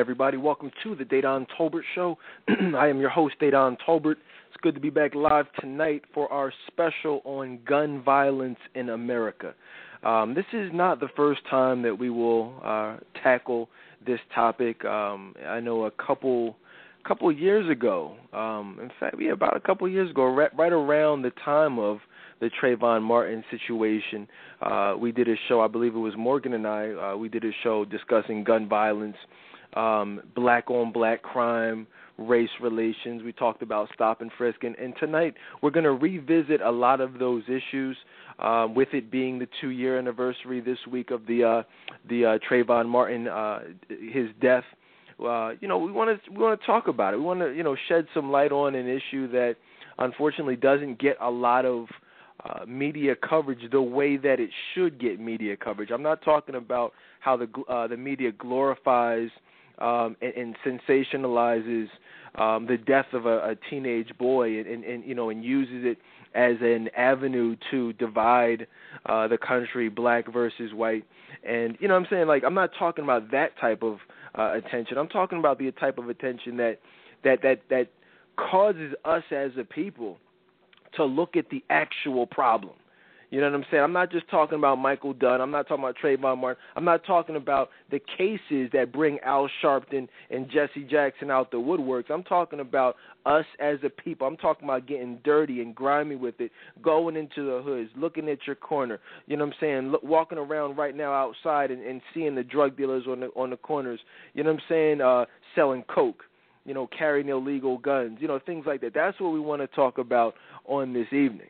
everybody? Welcome to the Dedan Tolbert Show. I am your host, Dedan Tolbert. It's good to be back live tonight for our special on gun violence in America. Um, this is not the first time that we will uh, tackle this topic. Um, I know a couple couple years ago, um, in fact, yeah, about a couple years ago, right, right around the time of the Trayvon Martin situation. Uh, we did a show, I believe it was Morgan and I. Uh, we did a show discussing gun violence, um, black on black crime, race relations. We talked about stop and frisk, and, and tonight we're going to revisit a lot of those issues. Um, with it being the two-year anniversary this week of the uh, the uh, Trayvon Martin uh, his death, uh, you know we want to we want to talk about it. We want to you know shed some light on an issue that unfortunately doesn't get a lot of uh, media coverage the way that it should get media coverage. I'm not talking about how the uh, the media glorifies um, and, and sensationalizes um, the death of a, a teenage boy and, and, and you know and uses it as an avenue to divide uh, the country, black versus white. And you know what I'm saying like I'm not talking about that type of uh, attention. I'm talking about the type of attention that that that that causes us as a people to look at the actual problem. You know what I'm saying? I'm not just talking about Michael Dunn. I'm not talking about Trayvon Martin. I'm not talking about the cases that bring Al Sharpton and Jesse Jackson out the woodworks. I'm talking about us as a people. I'm talking about getting dirty and grimy with it, going into the hoods, looking at your corner. You know what I'm saying? Look, walking around right now outside and, and seeing the drug dealers on the on the corners. You know what I'm saying? Uh, selling coke you know, carrying illegal guns, you know, things like that. That's what we want to talk about on this evening.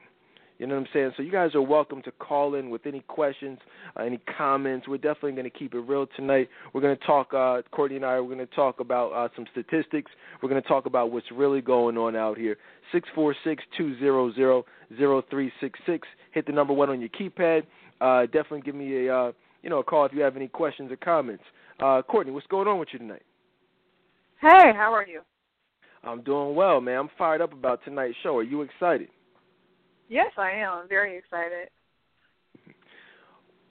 You know what I'm saying? So you guys are welcome to call in with any questions, uh, any comments. We're definitely going to keep it real tonight. We're going to talk, uh, Courtney and I, we're going to talk about uh, some statistics. We're going to talk about what's really going on out here. Six four six two zero zero zero three six six. Hit the number one on your keypad. Uh, definitely give me a, uh, you know, a call if you have any questions or comments. Uh, Courtney, what's going on with you tonight? Hey, how are you? I'm doing well, man. I'm fired up about tonight's show. Are you excited? Yes, I am. I'm very excited.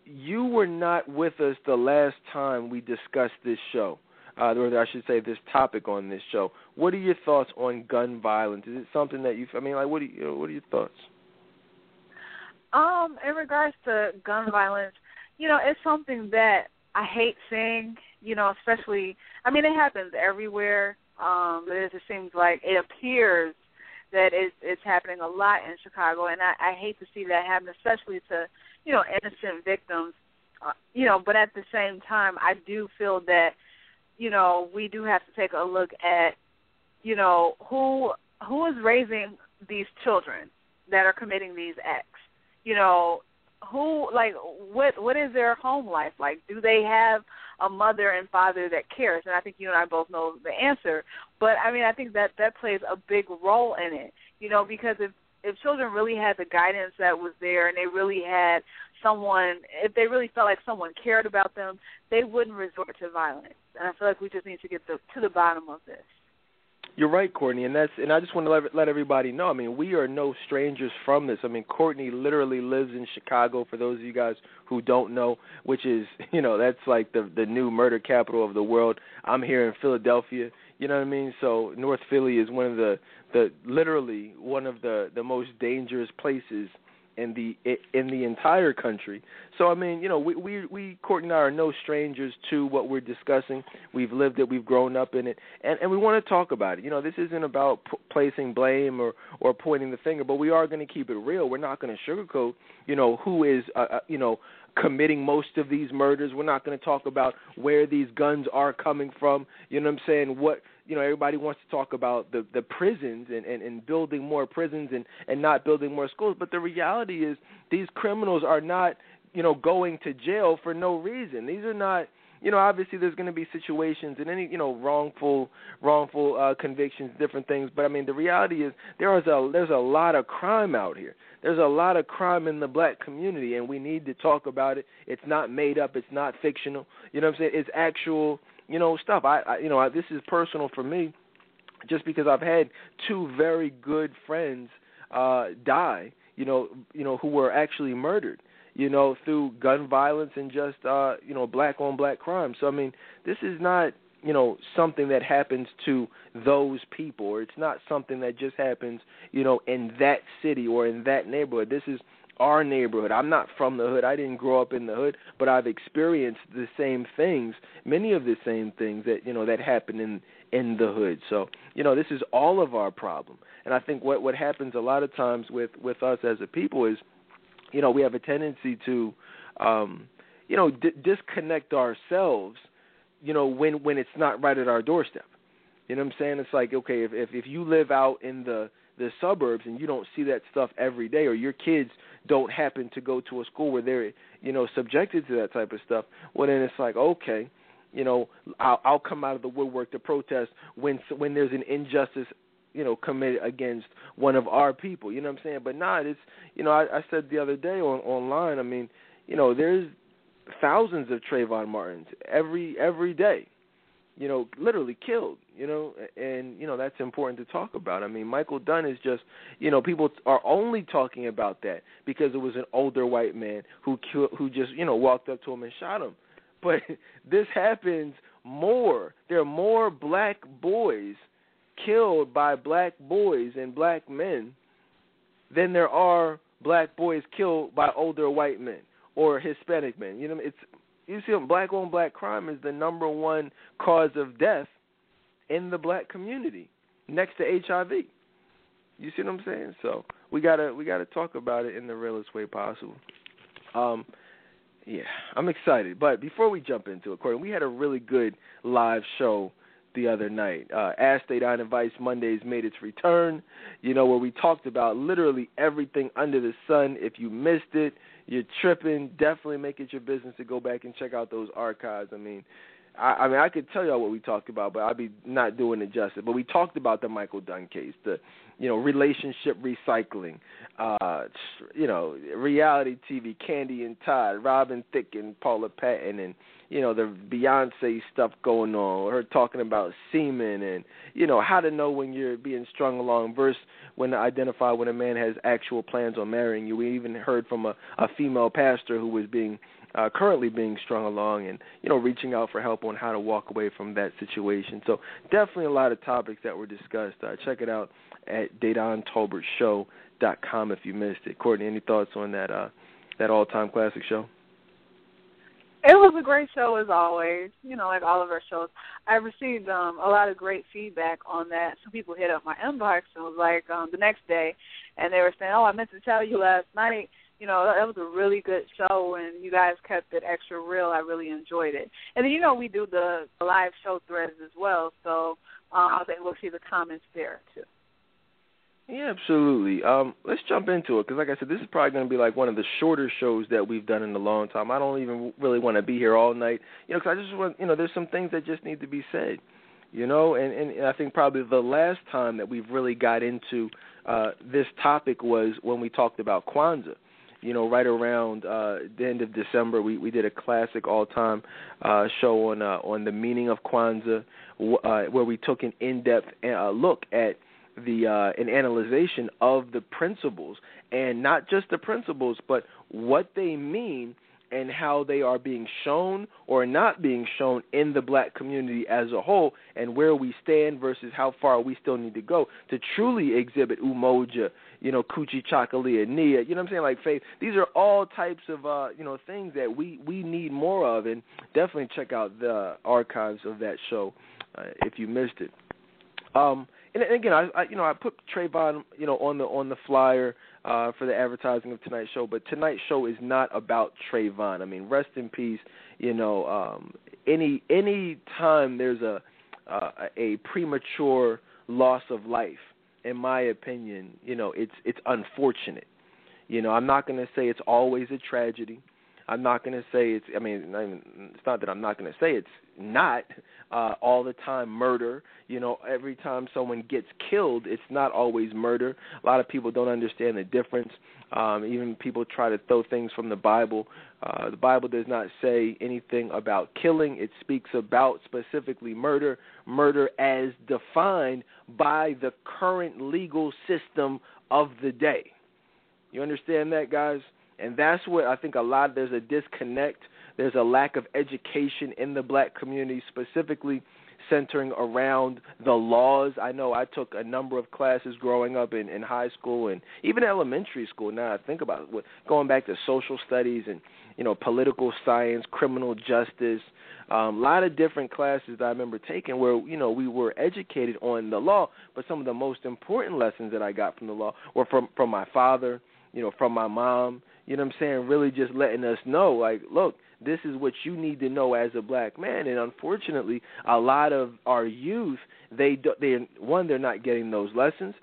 You were not with us the last time we discussed this show, uh, or I should say, this topic on this show. What are your thoughts on gun violence? Is it something that you? I mean, like, what are you? What are your thoughts? Um, in regards to gun violence, you know, it's something that I hate seeing. You know, especially. I mean, it happens everywhere. Um, but it just seems like it appears that it's it's happening a lot in Chicago, and I, I hate to see that happen, especially to you know innocent victims. Uh, you know, but at the same time, I do feel that you know we do have to take a look at you know who who is raising these children that are committing these acts. You know, who like what what is their home life like? Do they have a mother and father that cares? And I think you and I both know the answer. But I mean, I think that that plays a big role in it. You know, because if if children really had the guidance that was there and they really had someone if they really felt like someone cared about them, they wouldn't resort to violence. And I feel like we just need to get to the bottom of this. You're right, Courtney, and that's and I just want to let, let everybody know. I mean, we are no strangers from this. I mean, Courtney literally lives in Chicago. For those of you guys who don't know, which is you know that's like the the new murder capital of the world. I'm here in Philadelphia. You know what I mean? So North Philly is one of the the literally one of the the most dangerous places in the in the entire country. So I mean, you know, we we we Courtney and I are no strangers to what we're discussing. We've lived it, we've grown up in it, and and we want to talk about it. You know, this isn't about p- placing blame or or pointing the finger, but we are going to keep it real. We're not going to sugarcoat, you know, who is uh, uh, you know committing most of these murders. We're not going to talk about where these guns are coming from. You know what I'm saying? What you know, everybody wants to talk about the the prisons and, and, and building more prisons and, and not building more schools. But the reality is these criminals are not, you know, going to jail for no reason. These are not you know, obviously there's going to be situations and any, you know, wrongful, wrongful uh, convictions, different things. But I mean, the reality is there is a there's a lot of crime out here. There's a lot of crime in the black community, and we need to talk about it. It's not made up. It's not fictional. You know what I'm saying? It's actual you know stuff. I, I you know I, this is personal for me, just because I've had two very good friends uh die. You know, you know who were actually murdered. you know, through gun violence and just uh, you know, black on black crime. So I mean, this is not you know something that happens to those people or it's not something that just happens you know in that city or in that neighborhood this is our neighborhood. I'm not from the hood. I didn't grow up in the hood but i've experienced the same things many of the same things that you know that happen in in the hood. So you know this is all of our problem. And i think what what happens a lot of times with with us as a people is you know we have a tendency to um you know d- disconnect ourselves you know when when it's not right at our doorstep. You know what i'm saying? It's like okay if if, if you live out in the the suburbs and you don't see that stuff every day or your kids don't happen to go to a school where they're you know subjected to that type of stuff well then it's like okay you know i'll i'll come out of the woodwork to protest when when there's an injustice you know committed against one of our people you know what i'm saying but not it's you know i i said the other day on online i mean you know there's thousands of Trayvon Martins every every day. You know, literally killed. You know, and you know that's important to talk about. I mean, Michael Dunn is just, you know, people are only talking about that because it was an older white man who killed, who just, you know, walked up to him and shot him. But this happens more. There are more black boys killed by black boys and black men than there are black boys killed by older white men or Hispanic men. You know, it's you see, black on black crime is the number one cause of death in the black community, next to HIV. You see what I'm saying? So we gotta we gotta talk about it in the realest way possible. Um, yeah, I'm excited. But before we jump into it, Courtney, we had a really good live show the other night. Uh, Ask State on Advice Mondays made its return. You know where we talked about literally everything under the sun. If you missed it, you're tripping. Definitely make it your business to go back and check out those archives. I mean, I, I mean, I could tell y'all what we talked about, but I'd be not doing it justice. But we talked about the Michael Dunn case, the you know relationship recycling, uh, you know reality TV, Kandi and Todd, Robin Thicke and Paula Patton, and you know the Beyonce stuff going on, her talking about semen and you know how to know when you're being strung along versus when to identify when a man has actual plans on marrying you. We even heard from a, a female pastor who was being uh, currently being strung along and you know reaching out for help on how to walk away from that situation. So definitely a lot of topics that were discussed. Uh, check it out at DedanTolbertShow.com if you missed it. Courtney, any thoughts on that uh, that all time classic show? It was a great show as always. You know, like all of our shows. I received um a lot of great feedback on that. Some people hit up my inbox and was like um the next day and they were saying, Oh, I meant to tell you last night you know, that was a really good show, and you guys kept it extra real. I really enjoyed it. And then, you know, we do the, live show threads as well, so um, I think we'll see the comments there too. Yeah, absolutely. Um, let's jump into it because, like I said, this is probably going to be like one of the shorter shows that we've done in a long time. I don't even really want to be here all night, you know, because I just want, you know, there's some things that just need to be said, you know, and and I think probably the last time that we've really got into uh, this topic was when we talked about Kwanzaa you know, right around uh, the end of December, we, we did a classic all-time uh, show on uh, on the meaning of Kwanzaa, uh, where we took an in-depth uh, look at the uh, an analyzation of the principles, and not just the principles, but what they mean and how they are being shown or not being shown in the black community as a whole and where we stand versus how far we still need to go to truly exhibit umoja, you know, Kujichagulia, Nia, you know what I'm saying, like faith. These are all types of uh, you know, things that we we need more of and definitely check out the archives of that show uh, if you missed it. Um and again, I, I you know I put Trayvon you know on the on the flyer uh, for the advertising of tonight's show. But tonight's show is not about Trayvon. I mean, rest in peace. You know, um, any any time there's a uh, a premature loss of life, in my opinion, you know, it's it's unfortunate. You know, I'm not going to say it's always a tragedy. I'm not going to say it's. I mean, it's not that I'm not going to say it's not uh, all the time murder. You know, every time someone gets killed, it's not always murder. A lot of people don't understand the difference. Um, even people try to throw things from the Bible. Uh, the Bible does not say anything about killing. It speaks about specifically murder, murder as defined by the current legal system of the day. You understand that, guys? And that's what I think a lot there's a disconnect. There's a lack of education in the black community, specifically centering around the laws. I know I took a number of classes growing up in, in high school and even elementary school. Now I think about it, going back to social studies and you know political science, criminal justice, um, a lot of different classes that I remember taking where you know we were educated on the law. But some of the most important lessons that I got from the law were from from my father, you know, from my mom. You know what I'm saying? Really just letting us know, like, look, this is what you need to know as a black man. And unfortunately, a lot of our youth, they do, they one, they're not getting those lessons.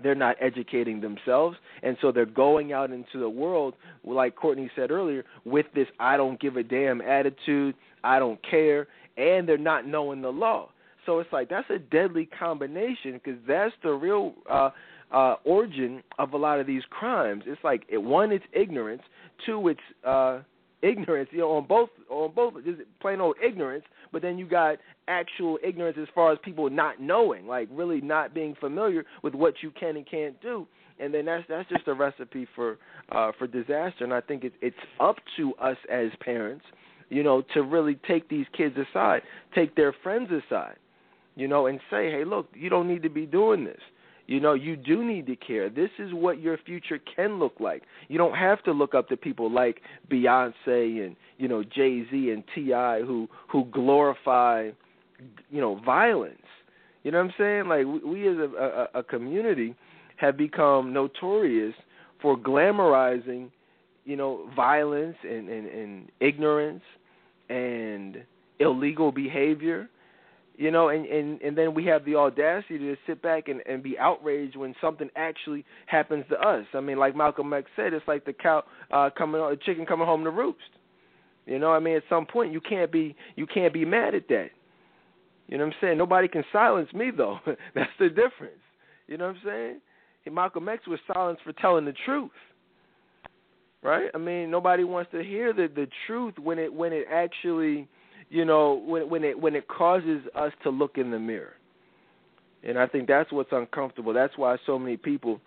They're not educating themselves, and so they're going out into the world, like Courtney said earlier, with this "I don't give a damn" attitude. I don't care, and they're not knowing the law. So it's like that's a deadly combination because that's the real uh, uh, origin of a lot of these crimes. It's like it, one, it's ignorance. Two, it's uh, ignorance, you know, on both on both just plain old ignorance, but then you got actual ignorance as far as people not knowing, like really not being familiar with what you can and can't do. And then that's that's just a recipe for uh for disaster and I think it, it's up to us as parents, you know, to really take these kids aside, take their friends aside, you know, and say, "Hey, look, you don't need to be doing this." You know, you do need to care. This is what your future can look like. You don't have to look up to people like Beyonce and you know Jay Z and T.I. who who glorify you know violence. You know what I'm saying? Like we, we as a, a, a community have become notorious for glamorizing you know violence and, and, and ignorance and illegal behavior you know, and, and and then we have the audacity to sit back and, and be outraged when something actually happens to us. I mean, like Malcolm X said, it's like the cow uh, coming, the chicken coming home to roost. You know, I mean, at some point you can't be you can't be mad at that. You know what I'm saying? Nobody can silence me though. That's the difference. You know what I'm saying? And Malcolm X was silenced for telling the truth. Right? I mean, nobody wants to hear the the truth when it when it actually you know, when when it when it causes us to look in the mirror. And I think that's what's uncomfortable. That's why so many people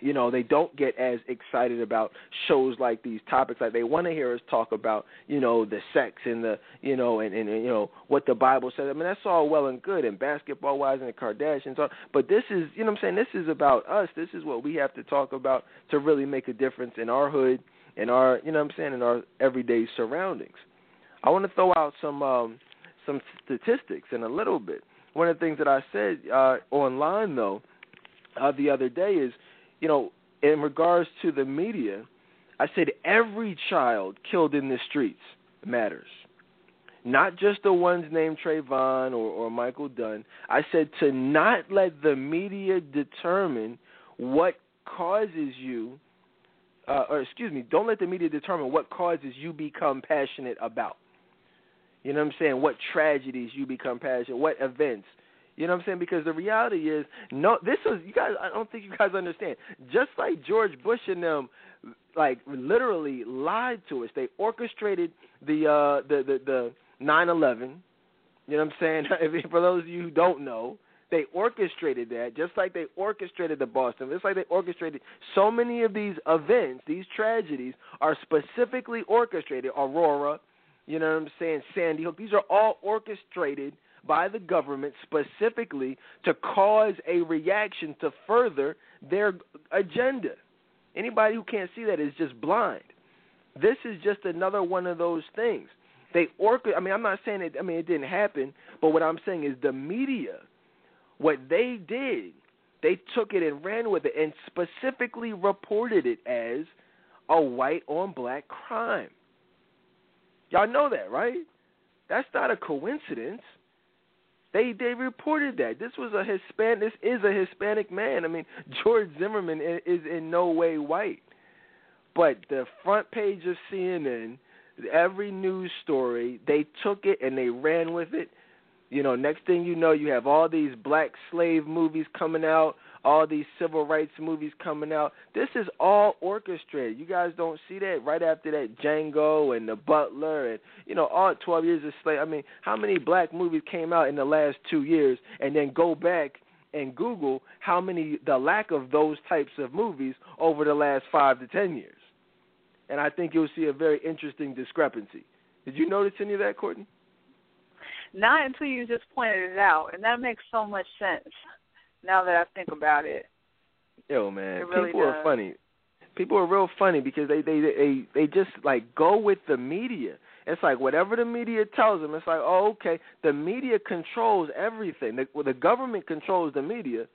you know they don't get as excited about shows like these topics. Like they want to hear us talk about you know the sex and the you know and, and, and you know what the bible says. I mean that's all well and good and basketball wise and the kardashians all, but this is you know what i'm saying? This is about us. This is what we have to talk about to really make a difference in our hood in our you know what i'm saying in our everyday surroundings I want to throw out some um, some statistics in a little bit. One of the things that I said uh, online though uh, the other day is, you know, in regards to the media, I said every child killed in the streets matters. Not just the ones named Trayvon or, or Michael Dunn. I said to not let the media determine what causes you, uh, or excuse me, don't let the media determine what causes you become passionate about. You know what I'm saying? What tragedies you become passionate, what events. You know what I'm saying? Because the reality is, no, this was you guys. I don't think you guys understand. Just like George Bush and them, like literally lied to us. They orchestrated the uh, the the the 9/11. You know what I'm saying? if, for those of you who don't know, they orchestrated that, just like they orchestrated the Boston, just like they orchestrated so many of these events. These tragedies are specifically orchestrated. Aurora, you know what I'm saying, Sandy Hook. These are all orchestrated by the government specifically to cause a reaction to further their agenda. Anybody who can't see that is just blind. This is just another one of those things. They orca I mean I'm not saying it I mean it didn't happen, but what I'm saying is the media what they did, they took it and ran with it and specifically reported it as a white on black crime. Y'all know that, right? That's not a coincidence. They they reported that this was a Hispanic. This is a Hispanic man. I mean, George Zimmerman is in no way white, but the front page of CNN, every news story, they took it and they ran with it. You know, next thing you know, you have all these black slave movies coming out all these civil rights movies coming out. This is all orchestrated. You guys don't see that right after that Django and The Butler and you know all 12 years of slave. I mean, how many black movies came out in the last 2 years and then go back and Google how many the lack of those types of movies over the last 5 to 10 years. and I think you'll see a very interesting discrepancy. Did you notice any of that, Courtney? Not until you just pointed it out, and that makes so much sense now that I think about it. Yo, man, really people does. are funny. People are real funny because they they they they just like go with the media. It's like whatever the media tells them. It's like, oh, okay, the media controls everything. The, well, the government controls the media,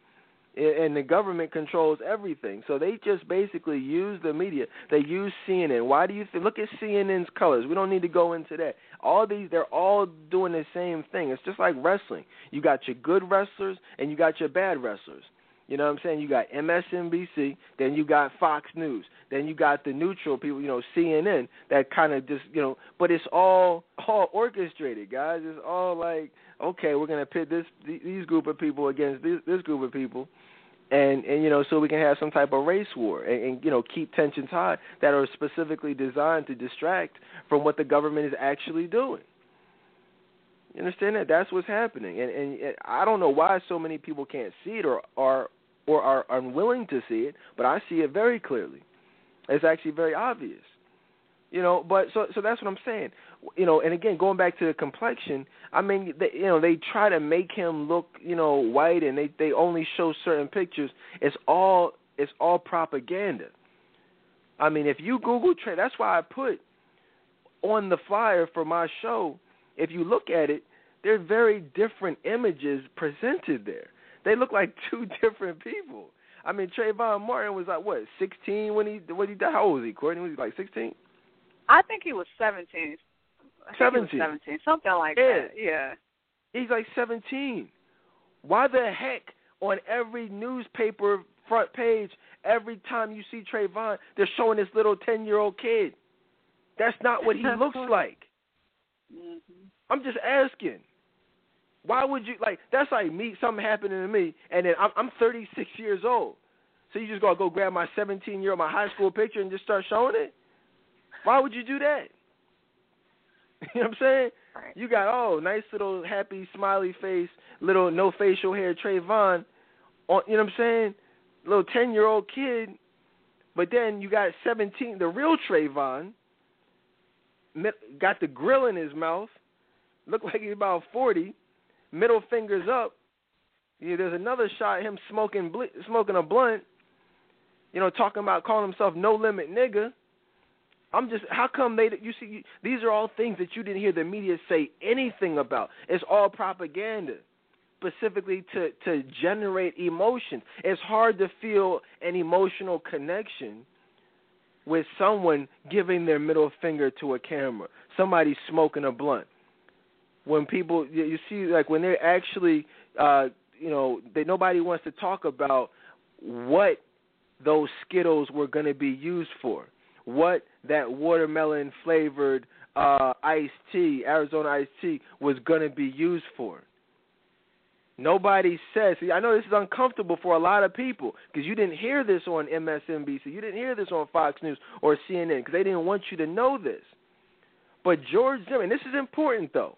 and the government controls everything. So they just basically use the media. They use CNN. Why do you th- look at CNN's colors? We don't need to go into that. All these, they're all doing the same thing. It's just like wrestling. You got your good wrestlers and you got your bad wrestlers. You know what I'm saying? You got MSNBC, then you got Fox News, then you got the neutral people, you know, CNN that kind of just, you know, but it's all all orchestrated, guys. It's all like, okay, we're going to pit this these group of people against this this group of people. And and you know, so we can have some type of race war and, and you know, keep tensions high that are specifically designed to distract from what the government is actually doing. You understand that? That's what's happening, and, and and I don't know why so many people can't see it or are or are unwilling to see it, but I see it very clearly. It's actually very obvious. You know, but so so that's what I'm saying. You know, and again, going back to the complexion, I mean, they, you know, they try to make him look, you know, white, and they they only show certain pictures. It's all it's all propaganda. I mean, if you Google Trey, that's why I put on the flyer for my show. If you look at it, there are very different images presented there. They look like two different people. I mean, Trayvon Martin was like what, sixteen when he when he died? How old was he? Courtney was he like sixteen? I think he was seventeen. 17. Seventeen, something like Yeah. that. Yeah. He's like seventeen. Why the heck on every newspaper front page, every time you see Trayvon, they're showing this little ten year old kid? That's not what he looks like. hmm I'm just asking. Why would you like? That's like me. Something happening to me, and then I'm, I'm 36 years old. So you just gonna go grab my 17 year old, my high school picture, and just start showing it. Why would you do that? You know what I'm saying? Right. You got oh, nice little happy smiley face, little no facial hair Trayvon. On, you know what I'm saying? Little 10 year old kid, but then you got 17, the real Trayvon. Got the grill in his mouth. Looked like he's about 40 middle fingers up. Yeah, there's another shot of him smoking bl- smoking a blunt. You know, talking about calling himself no limit nigga. I'm just how come they you see these are all things that you didn't hear the media say anything about. It's all propaganda specifically to to generate emotion. It's hard to feel an emotional connection with someone giving their middle finger to a camera. Somebody smoking a blunt when people you see like when they're actually uh you know they nobody wants to talk about what those skittles were going to be used for what that watermelon flavored uh iced tea arizona iced tea was going to be used for nobody says see i know this is uncomfortable for a lot of people because you didn't hear this on msnbc you didn't hear this on fox news or cnn because they didn't want you to know this but george zimmerman this is important though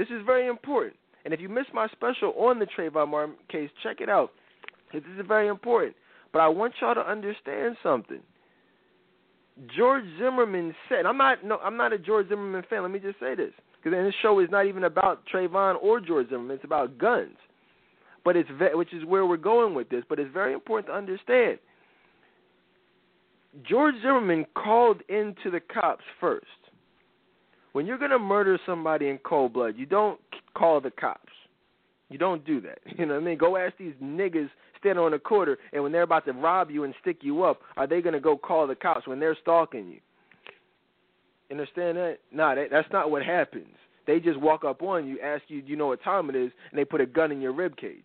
this is very important. And if you missed my special on the Trayvon Martin case, check it out. This is very important. But I want y'all to understand something. George Zimmerman said, I'm not no, I'm not a George Zimmerman fan. Let me just say this, because this show is not even about Trayvon or George Zimmerman. It's about guns. But it's ve- which is where we're going with this. But it's very important to understand. George Zimmerman called into the cops first when you're going to murder somebody in cold blood, you don't call the cops. You don't do that. You know what I mean? Go ask these niggas standing on the corner, and when they're about to rob you and stick you up, are they going to go call the cops when they're stalking you? Understand that? Nah, that, that's not what happens. They just walk up on you, ask you, do you know what time it is, and they put a gun in your rib cage.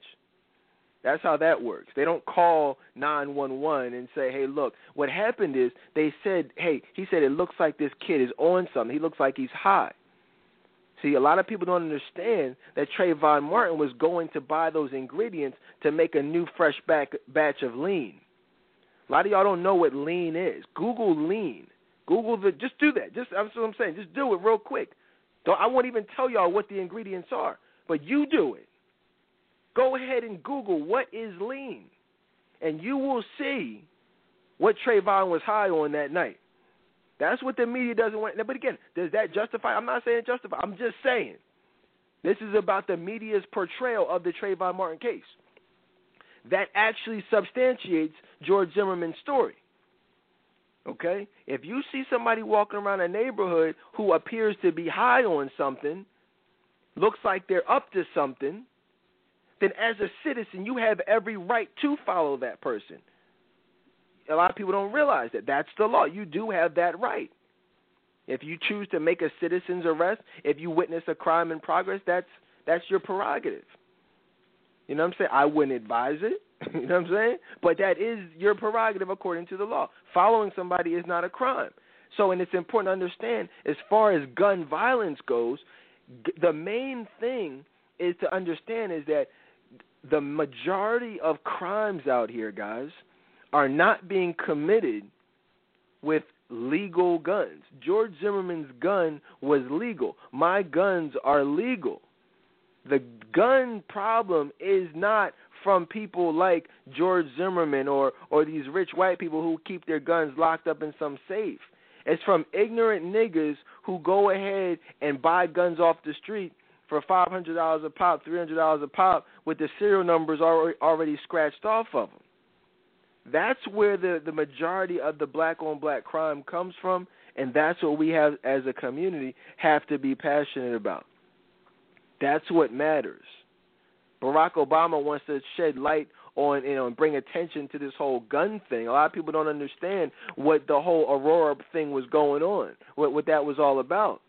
That's how that works. They don't call 911 and say, "Hey, look, what happened is they said, "Hey, he said it looks like this kid is on something. He looks like he's high." See, a lot of people don't understand that Trayvon Martin was going to buy those ingredients to make a new fresh back, batch of lean. A lot of y'all don't know what lean is. Google lean. Google the. Just do that. Just that's what I'm saying. Just do it real quick. Don't, I won't even tell y'all what the ingredients are, but you do it. Go ahead and Google what is lean, and you will see what Trayvon was high on that night. That's what the media doesn't want. But again, does that justify? I'm not saying justify. I'm just saying this is about the media's portrayal of the Trayvon Martin case. That actually substantiates George Zimmerman's story. Okay? If you see somebody walking around a neighborhood who appears to be high on something, looks like they're up to something, then as a citizen, you have every right to follow that person. A lot of people don't realize that. That's the law. You do have that right. If you choose to make a citizen's arrest, if you witness a crime in progress, that's that's your prerogative. You know what I'm saying? I wouldn't advise it. you know what I'm saying? But that is your prerogative according to the law. Following somebody is not a crime. So, and it's important to understand as far as gun violence goes, the main thing is to understand is that the majority of crimes out here, guys, are not being committed with legal guns. George Zimmerman's gun was legal. My guns are legal. The gun problem is not from people like George Zimmerman or or these rich white people who keep their guns locked up in some safe. It's from ignorant niggas who go ahead and buy guns off the street for five hundred dollars a pop, three hundred dollars a pop, with the serial numbers already already scratched off of them. That's where the the majority of the black on black crime comes from, and that's what we have as a community have to be passionate about. That's what matters. Barack Obama wants to shed light on you know and bring attention to this whole gun thing. A lot of people don't understand what the whole Aurora thing was going on, what what that was all about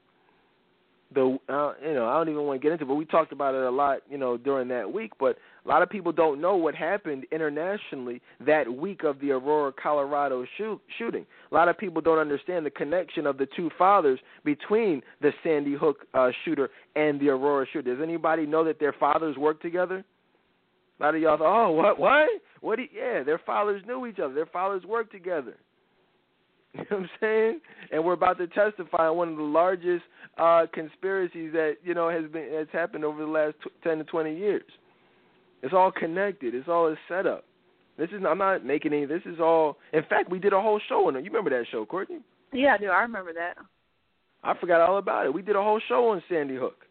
the uh, you know I don't even want to get into, it, but we talked about it a lot, you know, during that week. But a lot of people don't know what happened internationally that week of the Aurora, Colorado shoot, shooting. A lot of people don't understand the connection of the two fathers between the Sandy Hook uh, shooter and the Aurora shooter. Does anybody know that their fathers worked together? A lot of y'all thought, oh, what, what, what? yeah, their fathers knew each other. Their fathers worked together. You know what I'm saying? And we're about to testify on one of the largest uh, conspiracies that you know has been has happened over the last t- ten to twenty years. It's all connected. It's all a setup. This is I'm not making any. This is all. In fact, we did a whole show on it. You remember that show, Courtney? Yeah, I do. I remember that. I forgot all about it. We did a whole show on Sandy Hook.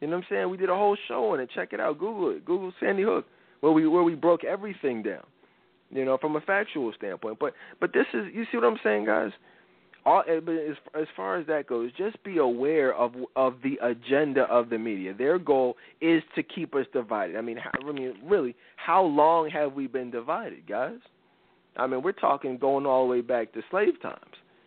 You know what I'm saying? We did a whole show on it. Check it out. Google it. Google Sandy Hook, where we where we broke everything down you know, from a factual standpoint. But but this is you see what I'm saying, guys. All, eh, as as far as that goes, just be aware of of the agenda of the media. Their goal is to keep us divided. I mean, how, I mean, really, how long have we been divided, guys? I mean, we're talking going all the way back to slave times.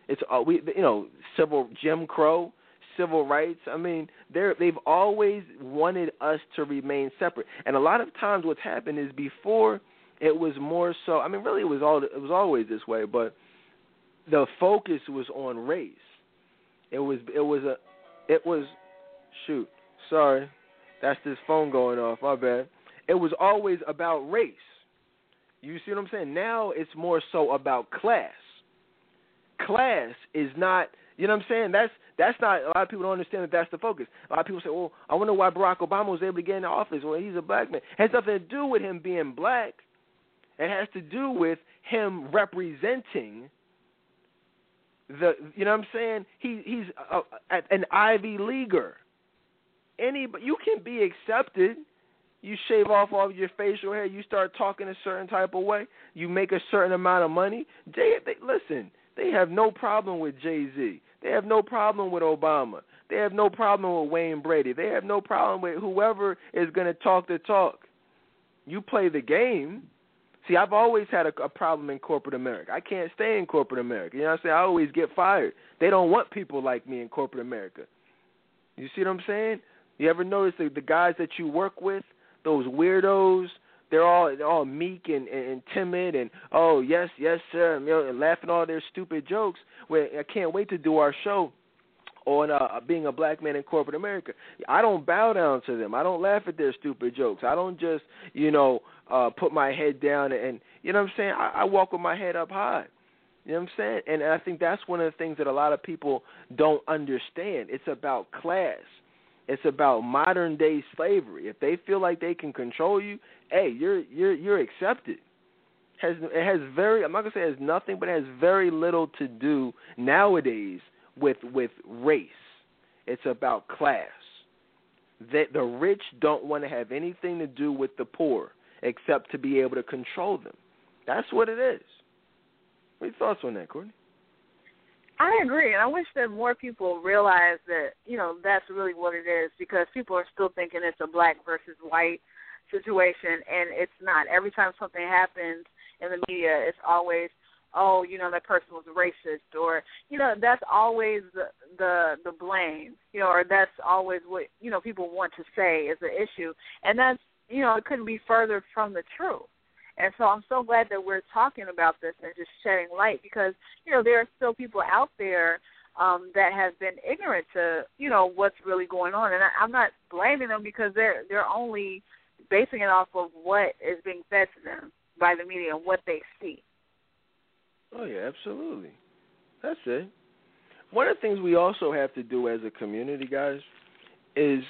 It's uh, we, you know, civil Jim Crow, civil rights. I mean, they're they've always wanted us to remain separate. And a lot of times, what's happened is before it was more so. I mean, really, it was all it was always this way, but the focus was on race. It was it was a it was shoot. Sorry, that's this phone going off. My bad. It was always about race. You see what I'm saying? Now it's more so about class. Class is not. You know what I'm saying? That's that's not. A lot of people don't understand that that's the focus. A lot of people say, "Well, I wonder why Barack Obama was able to get in office." Well, he's a black man. It has nothing to do with him being black. It has to do with him representing the. You know what I'm saying? He he's a, a, an Ivy leaguer. Any, you can be accepted. You shave off all of your facial hair. You start talking a certain type of way. You make a certain amount of money. Jay, they, listen, they have no problem with Jay Z. They have no problem with Obama. They have no problem with Wayne Brady. They have no problem with whoever is going to talk the talk. You play the game, See, I've always had a, a problem in corporate America. I can't stay in corporate America. You know what I'm saying? I always get fired. They don't want people like me in corporate America. You see what I'm saying? You ever notice the, the guys that you work with, those weirdos? They're all they're all meek and, and, and timid and oh yes yes sir and, you know, and laughing all their stupid jokes. Where I can't wait to do our show on uh, being a black man in corporate America. I don't bow down to them. I don't laugh at their stupid jokes. I don't just, you know, uh, put my head down and, you know what I'm saying? I, I walk with my head up high. You know what I'm saying? And I think that's one of the things that a lot of people don't understand. It's about class. It's about modern day slavery. If they feel like they can control you, hey, you're you're you're accepted. has it has very I'm not gonna say it has nothing, but it has very little to do nowadays with with race. It's about class. That the rich don't want to have anything to do with the poor except to be able to control them. That's what it is. What are your thoughts on that, Courtney? I agree, and I wish that more people realize that you know that's really what it is because people are still thinking it's a black versus white situation, and it's not. Every time something happens in the media, it's always, oh, you know, that person was racist, or you know, that's always the the, blame, you know, or that's always what you know people want to say is the issue, and that's you know, it couldn't be further from the truth. And so I'm so glad that we're talking about this and just shedding light because, you know, there are still people out there um, that have been ignorant to, you know, what's really going on. And I, I'm not blaming them because they're they're only basing it off of what is being fed to them by the media and what they see. Oh yeah, absolutely. That's it. One of the things we also have to do as a community, guys, is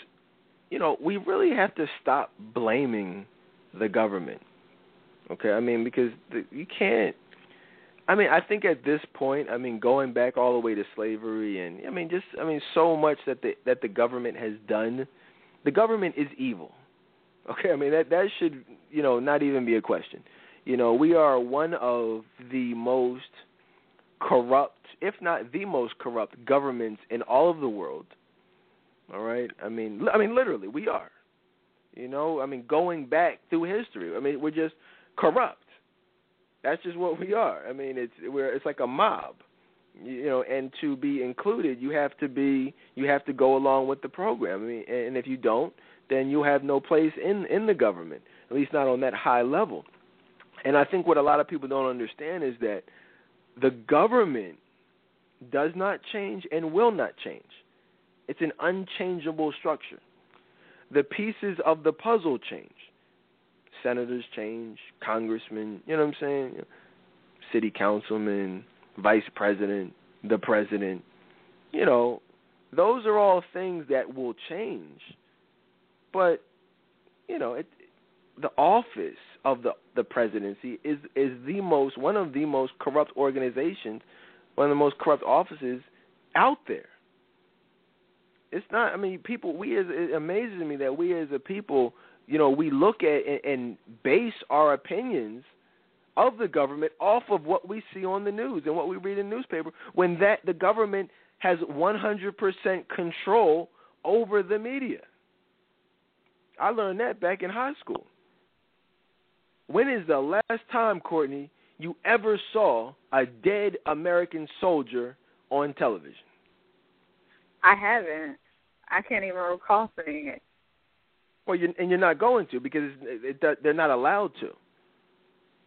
you know, we really have to stop blaming the government. Okay, I mean because the, you can't. I mean, I think at this point, I mean, going back all the way to slavery, and I mean, just I mean, so much that the that the government has done. The government is evil. Okay, I mean that that should you know not even be a question. You know, we are one of the most corrupt, if not the most corrupt governments in all of the world. All right, I mean, I mean, literally, we are. You know, I mean, going back through history, I mean, we're just corrupt. That's just what we are. I mean, it's we're it's like a mob, you know. And to be included, you have to be you have to go along with the program. I mean, and if you don't, then you have no place in in the government, at least not on that high level. And I think what a lot of people don't understand is that the government does not change and will not change. It's an unchangeable structure. The pieces of the puzzle change senators change, congressmen, you know what I'm saying? City councilmen, vice president, the president. You know, those are all things that will change. But, you know, it the office of the the presidency is is the most one of the most corrupt organizations, one of the most corrupt offices out there. It's not. I mean, people. We as it amazes me that we as a people you know, we look at and base our opinions of the government off of what we see on the news and what we read in the newspaper when that the government has 100% control over the media. I learned that back in high school. When is the last time, Courtney, you ever saw a dead American soldier on television? I haven't. I can't even recall seeing it. Well, you're, and you're not going to because it, it, they're not allowed to.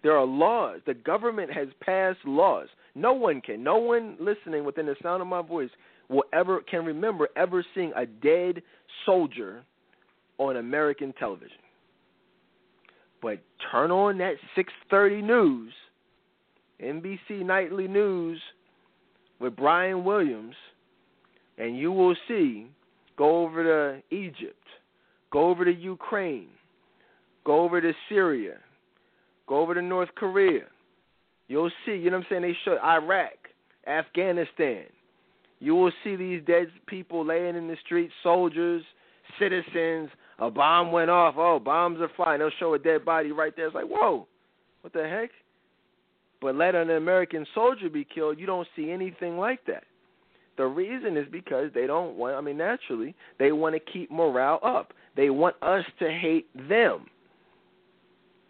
There are laws. The government has passed laws. No one can. No one listening within the sound of my voice will ever can remember ever seeing a dead soldier on American television. But turn on that 6:30 news, NBC nightly news with Brian Williams, and you will see. Go over to Egypt Go over to Ukraine. Go over to Syria. Go over to North Korea. You'll see, you know what I'm saying? They show Iraq, Afghanistan. You will see these dead people laying in the streets, soldiers, citizens. A bomb went off. Oh, bombs are flying. They'll show a dead body right there. It's like, whoa, what the heck? But let an American soldier be killed, you don't see anything like that. The reason is because they don't want, I mean, naturally, they want to keep morale up. They want us to hate them.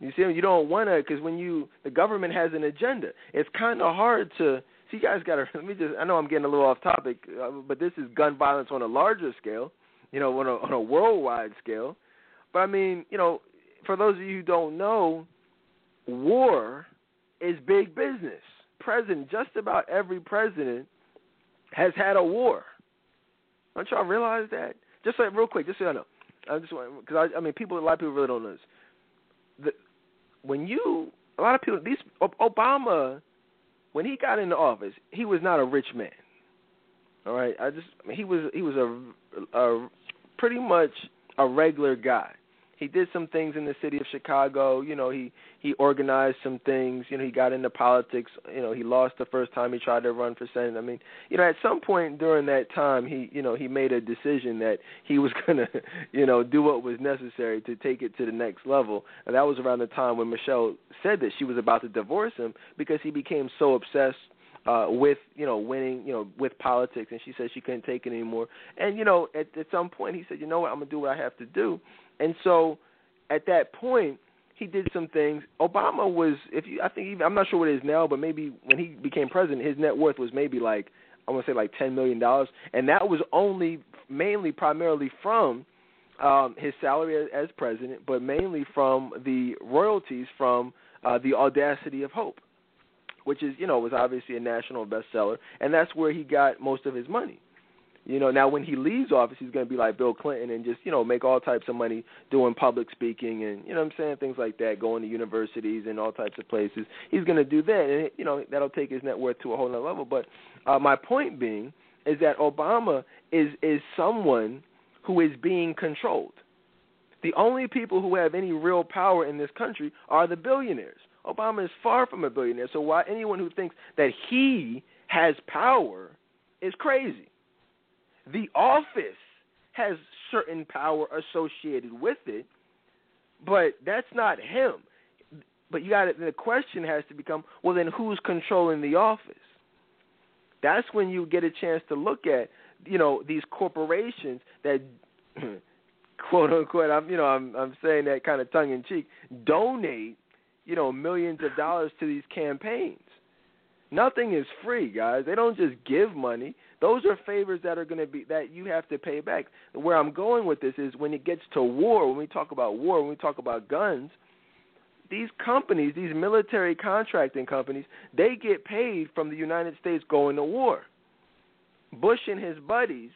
You see, you don't want to, because when you, the government has an agenda. It's kind of hard to, see, you guys got to, let me just, I know I'm getting a little off topic, uh, but this is gun violence on a larger scale, you know, on a, on a worldwide scale. But I mean, you know, for those of you who don't know, war is big business. President, just about every president has had a war. Don't y'all realize that? Just like real quick, just so y'all know, I just want because I, I mean people, a lot of people really don't know this. The, when you, a lot of people, these Obama, when he got into office, he was not a rich man. All right, I just I mean, he was he was a, a pretty much a regular guy. he did some things in the city of Chicago. You know, he he organized some things. You know, he got into politics. You know, he lost the first time he tried to run for senate. I mean, you know, at some point during that time, he you know he made a decision that he was gonna you know do what was necessary to take it to the next level. And that was around the time when Michelle said that she was about to divorce him because he became so obsessed uh with you know winning you know with politics and she said she couldn't take it anymore. And you know at at some point he said you know what? I'm to do what I have to do. And so at that point, he did some things. Obama was, if you, I think, even, I'm not sure what it is now, but maybe when he became president, his net worth was maybe like I want to say like ten million dollars, and that was only mainly primarily from um, his salary as, as president, but mainly from the royalties from uh, the Audacity of Hope, which is you know was obviously a national bestseller, and that's where he got most of his money. You know, now when he leaves office, he's going to be like Bill Clinton and just you know make all types of money doing public speaking and you know what I'm saying things like that, going to universities and all types of places. He's going to do that, and you know that'll take his net worth to a whole other level. But uh, my point being is that Obama is is someone who is being controlled. The only people who have any real power in this country are the billionaires. Obama is far from a billionaire, so why anyone who thinks that he has power is crazy. The office has certain power associated with it, but that's not him. But you got the question has to become, well, then who's controlling the office? That's when you get a chance to look at, you know, these corporations that, quote unquote, I'm, you know, I'm, I'm saying that kind of tongue in cheek, donate, you know, millions of dollars to these campaigns. Nothing is free, guys. They don't just give money. Those are favors that are going to be that you have to pay back. Where I'm going with this is when it gets to war, when we talk about war, when we talk about guns, these companies, these military contracting companies, they get paid from the United States going to war. Bush and his buddies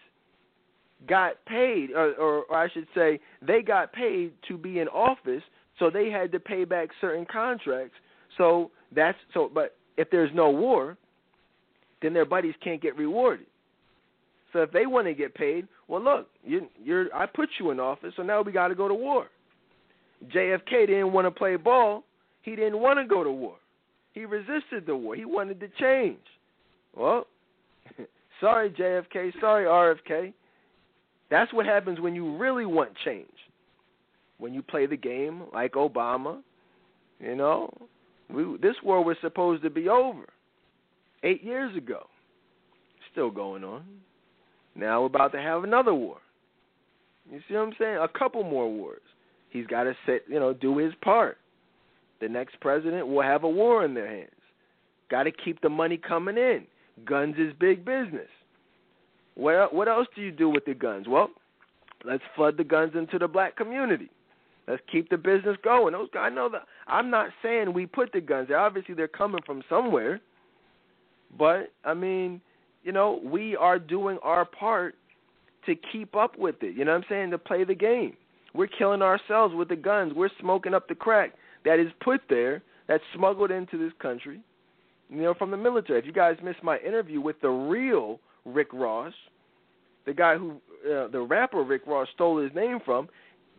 got paid, or, or, or I should say, they got paid to be in office, so they had to pay back certain contracts. So that's so, but if there's no war, then their buddies can't get rewarded. So if they want to get paid, well, look, you, you're I put you in office, so now we got to go to war. JFK didn't want to play ball. He didn't want to go to war. He resisted the war. He wanted to change. Well, sorry JFK, sorry RFK. That's what happens when you really want change. When you play the game like Obama, you know, we, this war was supposed to be over eight years ago. Still going on. Now we're about to have another war. You see what I'm saying? A couple more wars. He's got to set, you know, do his part. The next president will have a war in their hands. Got to keep the money coming in. Guns is big business. What what else do you do with the guns? Well, let's flood the guns into the black community. Let's keep the business going. Those guys, I know that. I'm not saying we put the guns there. Obviously, they're coming from somewhere. But I mean, you know, we are doing our part to keep up with it. You know what I'm saying? To play the game. We're killing ourselves with the guns. We're smoking up the crack that is put there, that's smuggled into this country, you know, from the military. If you guys missed my interview with the real Rick Ross, the guy who, uh, the rapper Rick Ross stole his name from,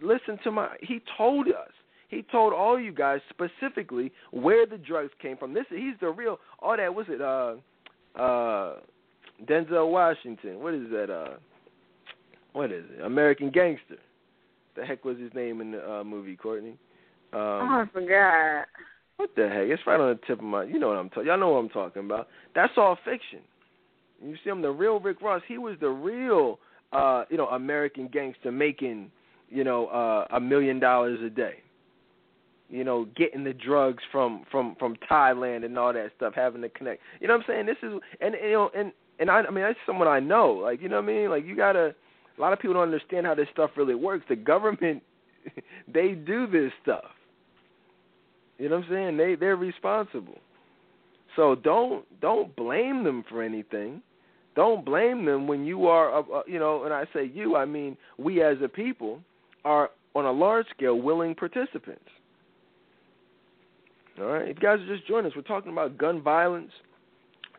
listen to my, he told us he told all you guys specifically where the drugs came from. This he's the real all that was it uh uh Denzel Washington. What is that uh what is it? American Gangster. The heck was his name in the uh movie, Courtney? Um, oh, I forgot. What the heck? It's right on the tip of my. You know what I'm talking. Y'all know what I'm talking about. That's all fiction. You see, him, the real Rick Ross. He was the real, uh, you know, American gangster making, you know, uh, a million dollars a day you know, getting the drugs from from from Thailand and all that stuff, having to connect. You know what I'm saying? This is and you know and and I I mean that's someone I know. Like you know what I mean? Like you gotta. A lot of people don't understand how this stuff really works. The government, they do this stuff. You know what I'm saying? They they're responsible. So don't don't blame them for anything. Don't blame them when you are, uh, uh you know, and I say you, I mean we as a people are on a large scale willing participants. All right, if you guys are just joining us, we're talking about gun violence,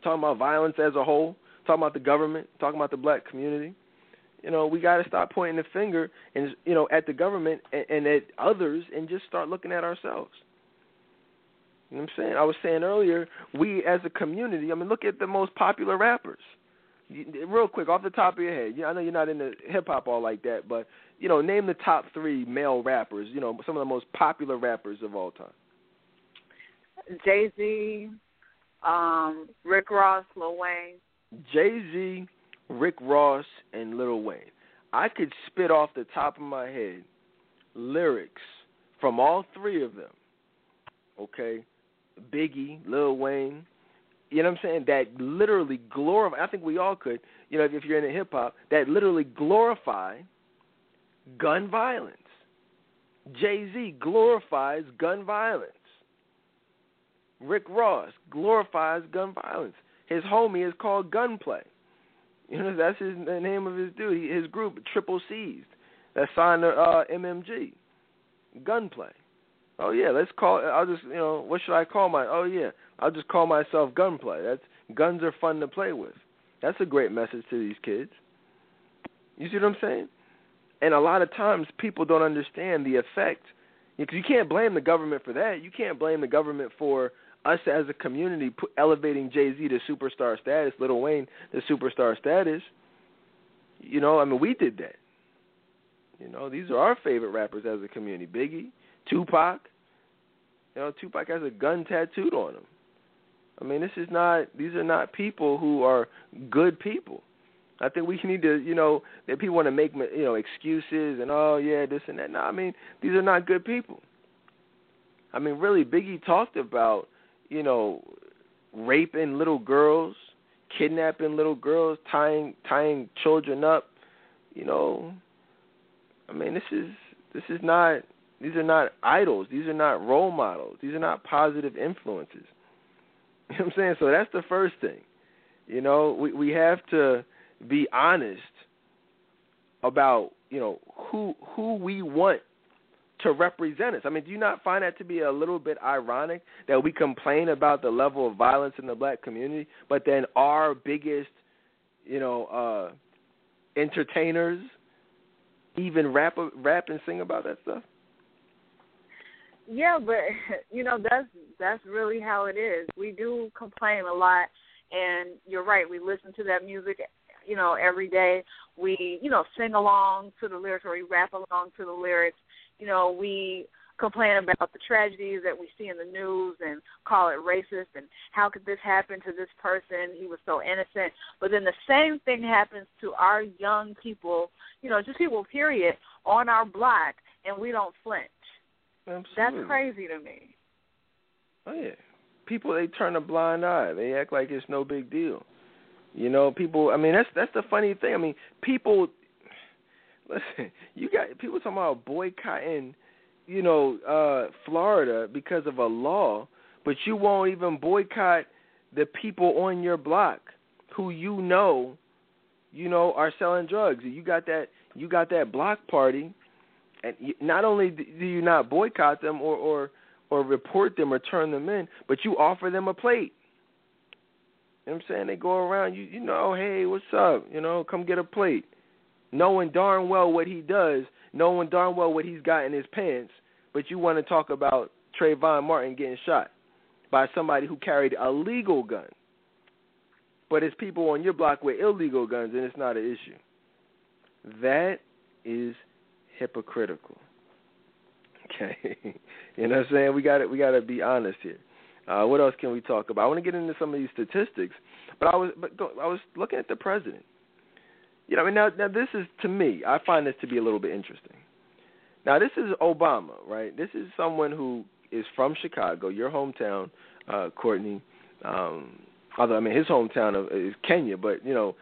talking about violence as a whole, talking about the government, talking about the black community. You know, we got to stop pointing the finger and you know at the government and, and at others, and just start looking at ourselves. You know what I'm saying? I was saying earlier, we as a community. I mean, look at the most popular rappers. Real quick, off the top of your head, I know you're not into hip hop all like that, but you know, name the top three male rappers. You know, some of the most popular rappers of all time. Jay Z, um, Rick Ross, Lil Wayne. Jay Z, Rick Ross, and Lil Wayne. I could spit off the top of my head lyrics from all three of them. Okay, Biggie, Lil Wayne. You know what I'm saying? That literally glorify. I think we all could. You know, if you're into hip hop, that literally glorify gun violence. Jay Z glorifies gun violence. Rick Ross glorifies gun violence. His homie is called Gunplay. You know, that's his the name of his dude. His group, Triple C's, that signed to uh, MMG. Gunplay. Oh yeah, let's call. I'll just you know what should I call my? Oh yeah, I'll just call myself Gunplay. That's guns are fun to play with. That's a great message to these kids. You see what I'm saying? And a lot of times people don't understand the effect because you can't blame the government for that. You can't blame the government for us as a community elevating Jay Z to superstar status, Lil Wayne to superstar status. You know, I mean, we did that. You know, these are our favorite rappers as a community. Biggie, Tupac. You know, Tupac has a gun tattooed on him. I mean, this is not; these are not people who are good people. I think we need to, you know, that people want to make, you know, excuses and oh yeah, this and that. No, I mean, these are not good people. I mean, really, Biggie talked about, you know, raping little girls, kidnapping little girls, tying tying children up. You know, I mean, this is this is not these are not idols. These are not role models. These are not positive influences. You know what I'm saying? So that's the first thing. You know, we we have to be honest about you know who who we want to represent us. I mean, do you not find that to be a little bit ironic that we complain about the level of violence in the black community, but then our biggest, you know, uh entertainers even rap rap and sing about that stuff? Yeah, but you know that's that's really how it is. We do complain a lot, and you're right. We listen to that music you know, every day. We, you know, sing along to the lyrics or we rap along to the lyrics. You know, we complain about the tragedies that we see in the news and call it racist and how could this happen to this person? He was so innocent. But then the same thing happens to our young people, you know, just people period, on our block and we don't flinch. Absolutely. That's crazy to me. Oh yeah. People they turn a blind eye. They act like it's no big deal. You know, people. I mean, that's that's the funny thing. I mean, people. Listen, you got people talking about boycotting, you know, uh Florida because of a law, but you won't even boycott the people on your block who you know, you know, are selling drugs. You got that. You got that block party, and not only do you not boycott them or or or report them or turn them in, but you offer them a plate. You know what I'm saying? They go around, you you know, hey, what's up? You know, come get a plate. Knowing darn well what he does, knowing darn well what he's got in his pants, but you want to talk about Trayvon Martin getting shot by somebody who carried a legal gun. But it's people on your block with illegal guns and it's not an issue. That is hypocritical. Okay. you know what I'm saying? We got to we got to be honest here. Uh, what else can we talk about? I want to get into some of these statistics, but I was but I was looking at the president. You know, I mean, now now this is to me, I find this to be a little bit interesting. Now this is Obama, right? This is someone who is from Chicago, your hometown, uh, Courtney. Um, although I mean his hometown is Kenya, but you know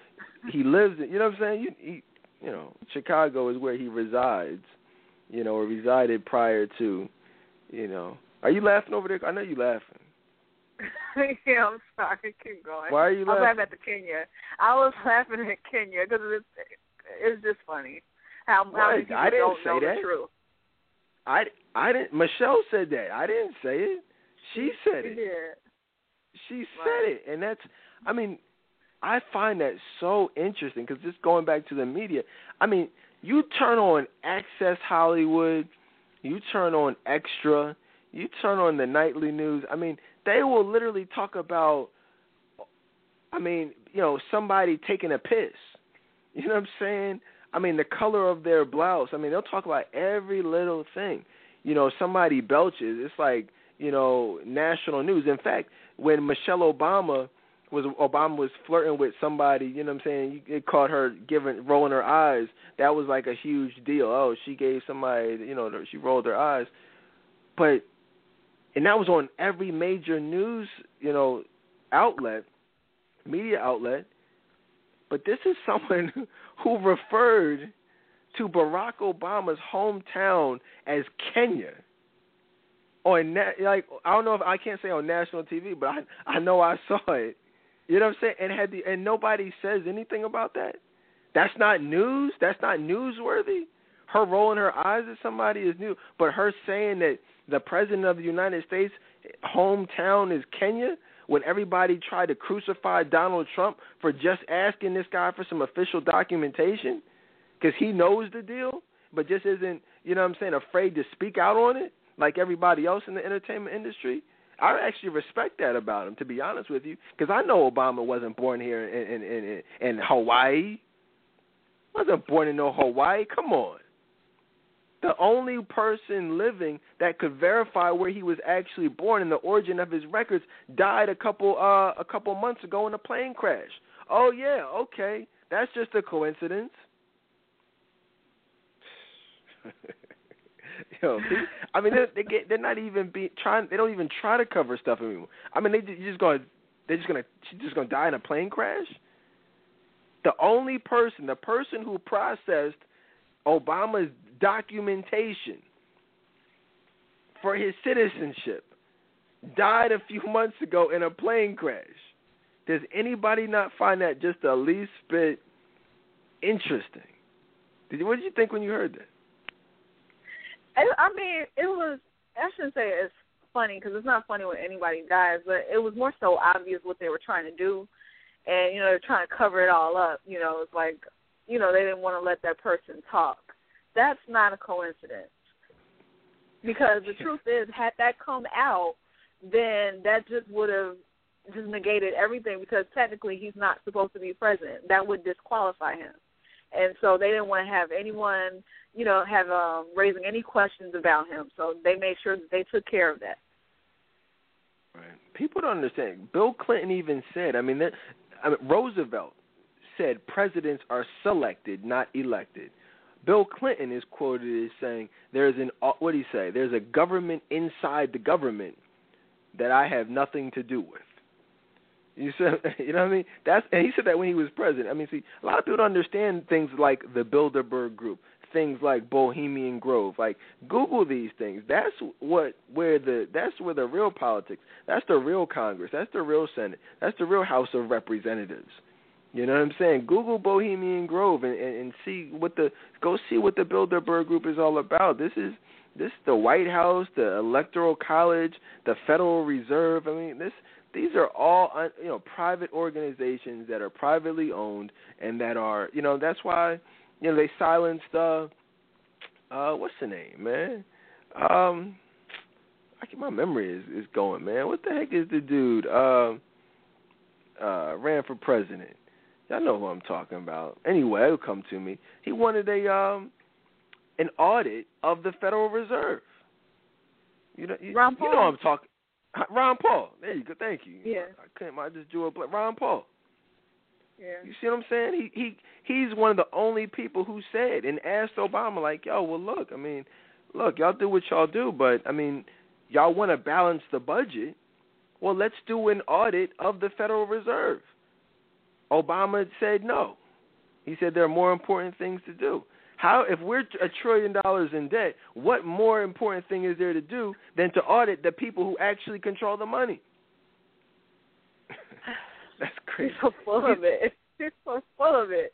he lives. In, you know what I'm saying? You, he, you know, Chicago is where he resides. You know, or resided prior to. You know, are you laughing over there? I know you're laughing. yeah, I'm sorry. Keep going. Why are you laughing? I was laughing at the Kenya. I was laughing at Kenya because it's it's just funny how how many people I didn't don't say know that. the truth. I I didn't. Michelle said that. I didn't say it. She said it. Yeah. She Right. said it, and that's. I mean, I find that so interesting because just going back to the media, I mean, you turn on Access Hollywood, you turn on Extra, you turn on the nightly news. I mean, they will literally talk about, I mean, you know, somebody taking a piss. You know what I'm saying? I mean, the color of their blouse. I mean, they'll talk about every little thing. You know, somebody belches. It's like you know national news. In fact, when Michelle Obama was Obama was flirting with somebody, you know what I'm saying? It caught her giving rolling her eyes. That was like a huge deal. Oh, she gave somebody, you know, she rolled her eyes. But and that was on every major news, you know, outlet, media outlet. But this is someone who referred to Barack Obama's hometown as Kenya. On na- like I don't know if I can't say on national TV, but I I know I saw it. You know what I'm saying? And had the and nobody says anything about that. That's not news. That's not newsworthy. Her rolling her eyes at somebody is new, but her saying that the president of the United States hometown is Kenya when everybody tried to crucify Donald Trump for just asking this guy for some official documentation because he knows the deal, but just isn't, you know what I'm saying, afraid to speak out on it like everybody else in the entertainment industry. I actually respect that about him, to be honest with you, because I know Obama wasn't born here in in in, in Hawaii. Wasn't born in no Hawaii. Come on. The only person living that could verify where he was actually born and the origin of his records died a couple uh a couple months ago in a plane crash. Oh yeah, okay. That's just a coincidence. Yo, I mean, they, they get, they're not even be trying. They don't even try to cover stuff anymore. I mean, they just going, they're just gonna, she's just gonna die in a plane crash. The only person, the person who processed Obama's documentation for his citizenship, died a few months ago in a plane crash. Does anybody not find that just the least bit interesting? Did you, what did you think when you heard that? I mean, it was. I shouldn't say it's funny because it's not funny when anybody dies, but it was more so obvious what they were trying to do, and you know they're trying to cover it all up. You know, it's like, you know, they didn't want to let that person talk. That's not a coincidence, because the truth is, had that come out, then that just would have just negated everything because technically he's not supposed to be president. That would disqualify him and so they didn't want to have anyone, you know, have um, raising any questions about him. So they made sure that they took care of that. Right. People don't understand. Bill Clinton even said. I mean, that, I mean, Roosevelt said presidents are selected, not elected. Bill Clinton is quoted as saying, "There's an what do you say? There's a government inside the government that I have nothing to do with." You said, you know what I mean? That's and he said that when he was president. I mean, see, a lot of people don't understand things like the Bilderberg Group, things like Bohemian Grove. Like Google these things. That's what where the that's where the real politics. That's the real Congress. That's the real Senate. That's the real House of Representatives. You know what I'm saying? Google Bohemian Grove and, and, and see what the go see what the Bilderberg Group is all about. This is this the White House, the Electoral College, the Federal Reserve. I mean, this these are all you know private organizations that are privately owned and that are you know that's why you know they silenced uh uh what's the name man? Um I can, my memory is is going man. What the heck is the dude uh uh ran for president? Y'all know who I'm talking about. Anyway it'll come to me. He wanted a um an audit of the Federal Reserve. You know you, you know I'm talking Ron Paul. There you go. Thank you. Yeah. I couldn't. I just drew a Ron Paul. Yeah. You see what I'm saying? He he he's one of the only people who said and asked Obama like, "Yo, well, look. I mean, look, y'all do what y'all do, but I mean, y'all want to balance the budget. Well, let's do an audit of the Federal Reserve." Obama said no. He said there are more important things to do. How if we're a trillion dollars in debt, what more important thing is there to do than to audit the people who actually control the money? That's crazy. He's so full of it. He's so full of it.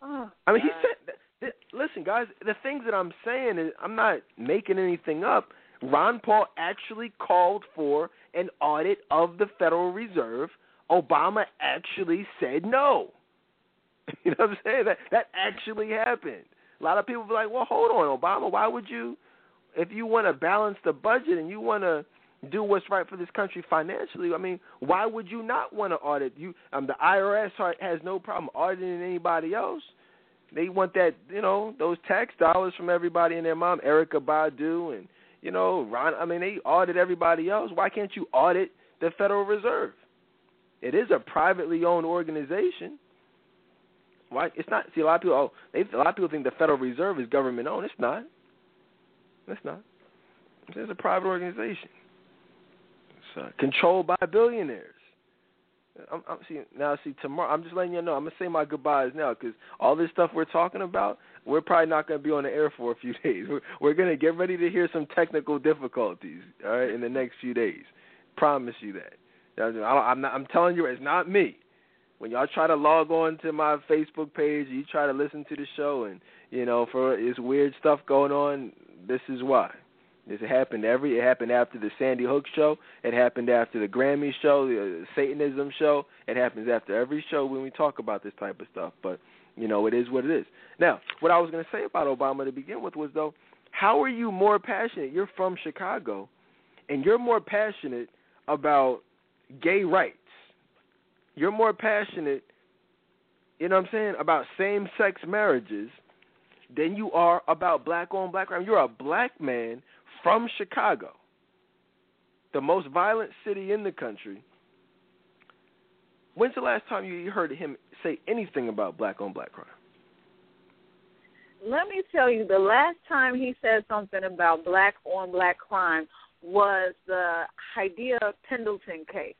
Oh, I mean, God. he said. Listen, guys, the things that I'm saying is I'm not making anything up. Ron Paul actually called for an audit of the Federal Reserve. Obama actually said no. You know what I'm saying? That that actually happened. A lot of people be like, "Well, hold on, Obama. Why would you, if you want to balance the budget and you want to do what's right for this country financially? I mean, why would you not want to audit? You, um, the IRS has no problem auditing anybody else. They want that, you know, those tax dollars from everybody and their mom, Erykah Badu, and you know, Ron. I mean, they audit everybody else. Why can't you audit the Federal Reserve? It is a privately owned organization. Why? It's not. See, a lot of people. Oh, they, a lot of people think the Federal Reserve is government owned. It's not. It's not. It's a private organization. It's uh, controlled by billionaires. I'm, I'm see now. See tomorrow. I'm just letting you know. I'm gonna say my goodbyes now because all this stuff we're talking about, we're probably not gonna be on the air for a few days. We're, we're gonna get ready to hear some technical difficulties. All right, in the next few days. Promise you that. I'm not. I'm telling you, it's not me when y'all try to log on to my Facebook page, you try to listen to the show, and you know, for it's weird stuff going on. This is why. This happened every. It happened after the Sandy Hook show. It happened after the Grammy show, the Satanism show. It happens after every show when we talk about this type of stuff. But you know, it is what it is. Now, what I was going to say about Obama to begin with was though, how are you more passionate? You're from Chicago, and you're more passionate about gay rights you're more passionate, you know what I'm saying, about same sex marriages than you are about black on black crime. You're a black man from Chicago, the most violent city in the country. When's the last time you heard him say anything about black on black crime? Let me tell you, the last time he said something about black on black crime was the Hadiya Pendleton case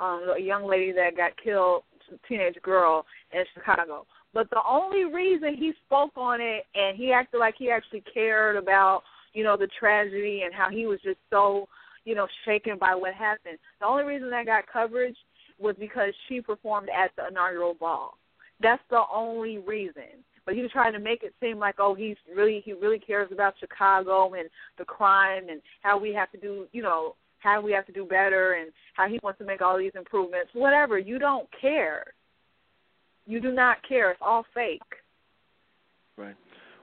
um, a young lady that got killed, teenage girl in Chicago. But the only reason he spoke on it and he acted like he actually cared about, you know, the tragedy and how he was just so, you know, shaken by what happened. The only reason that got coverage was because she performed at the inaugural ball. That's the only reason. But he was trying to make it seem like, oh, he's really he really cares about Chicago and the crime and how we have to do, you know, how we have to do better and how he wants to make all these improvements. Whatever. You don't care. You do not care. It's all fake. Right.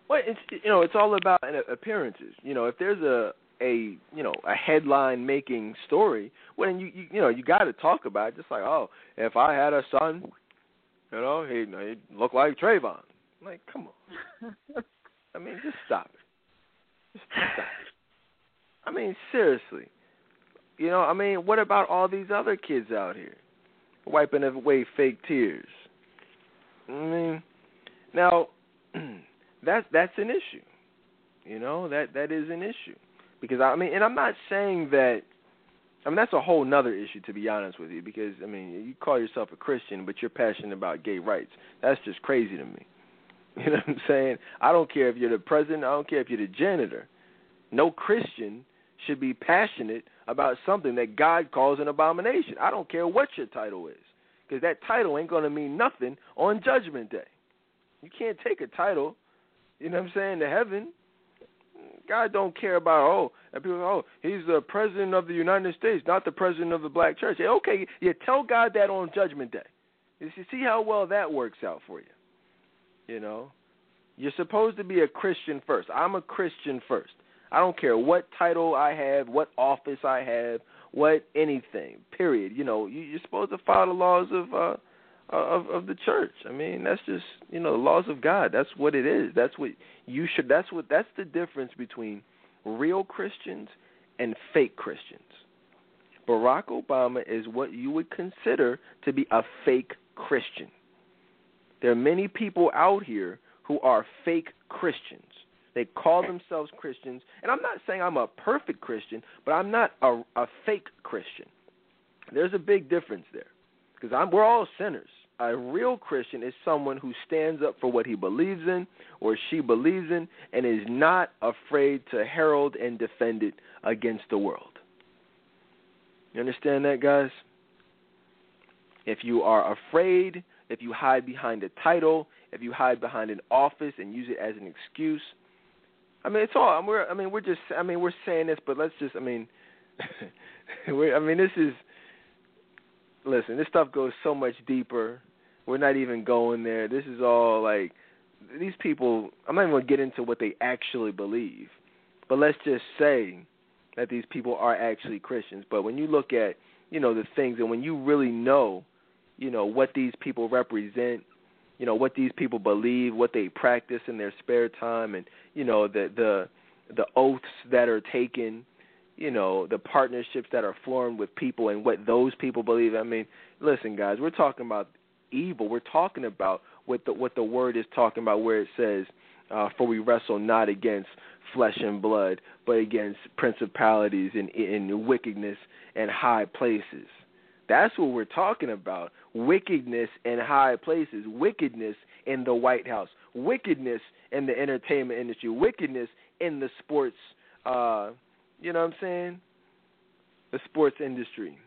Well, it's you know it's all about appearances. You know, if there's a a you know a headline making story, well, then you you, you know you got to talk about it. Just like oh, if I had a son, you know he he'd look like Trayvon. I'm like, come on. I mean, just stop it. Just stop it. I mean, seriously. You know, I mean, what about all these other kids out here wiping away fake tears? I mean, now that's that's an issue. You know, that that is an issue because I mean, and I'm not saying that. I mean, that's a whole nother issue to be honest with you because I mean, you call yourself a Christian, but you're passionate about gay rights. That's just crazy to me. You know what I'm saying? I don't care if you're the president. I don't care if you're the janitor. No Christian should be passionate about something that God calls an abomination. I don't care what your title is, because that title ain't going to mean nothing on Judgment Day. You can't take a title, you know what I'm saying, to heaven. God don't care about oh, and people oh, he's the president of the United States, not the president of the black church. Okay, yeah, tell God that on Judgment Day. You see how well that works out for you. You know, you're supposed to be a Christian first. I'm a Christian first. I don't care what title I have, what office I have, what anything. Period. You know, you, you're supposed to follow the laws of uh, of of the church. I mean, that's just you know the laws of God. That's what it is. That's what you should. That's what. That's the difference between real Christians and fake Christians. Barack Obama is what you would consider to be a fake Christian. There are many people out here who are fake Christians. They call themselves Christians, and I'm not saying I'm a perfect Christian, but I'm not a, a fake Christian. There's a big difference there, because we're all sinners. A real Christian is someone who stands up for what he believes in or she believes in, and is not afraid to herald and defend it against the world. You understand that, guys? If you are afraid, if you hide behind a title, if you hide behind an office and use it as an excuse, I mean, it's all. We're. I mean, we're just. I mean, we're saying this, but let's just. I mean, we're. I mean, this is. listen, this stuff goes so much deeper. We're not even going there. This is all like these people. I'm not even going to get into what they actually believe, but let's just say that these people are actually Christians. But when you look at you know the things, and when you really know, you know what these people represent, you know what these people believe, what they practice in their spare time, and you know the the the oaths that are taken, you know the partnerships that are formed with people, and what those people believe. I mean, listen, guys, we're talking about evil. We're talking about what the what the word is talking about, where it says, uh, "For we wrestle not against flesh and blood, but against principalities and in wickedness and high places." That's what we're talking about. Wickedness in high places, wickedness in the White House, wickedness in the entertainment industry, wickedness in the sports uh you know what I'm saying? The sports industry.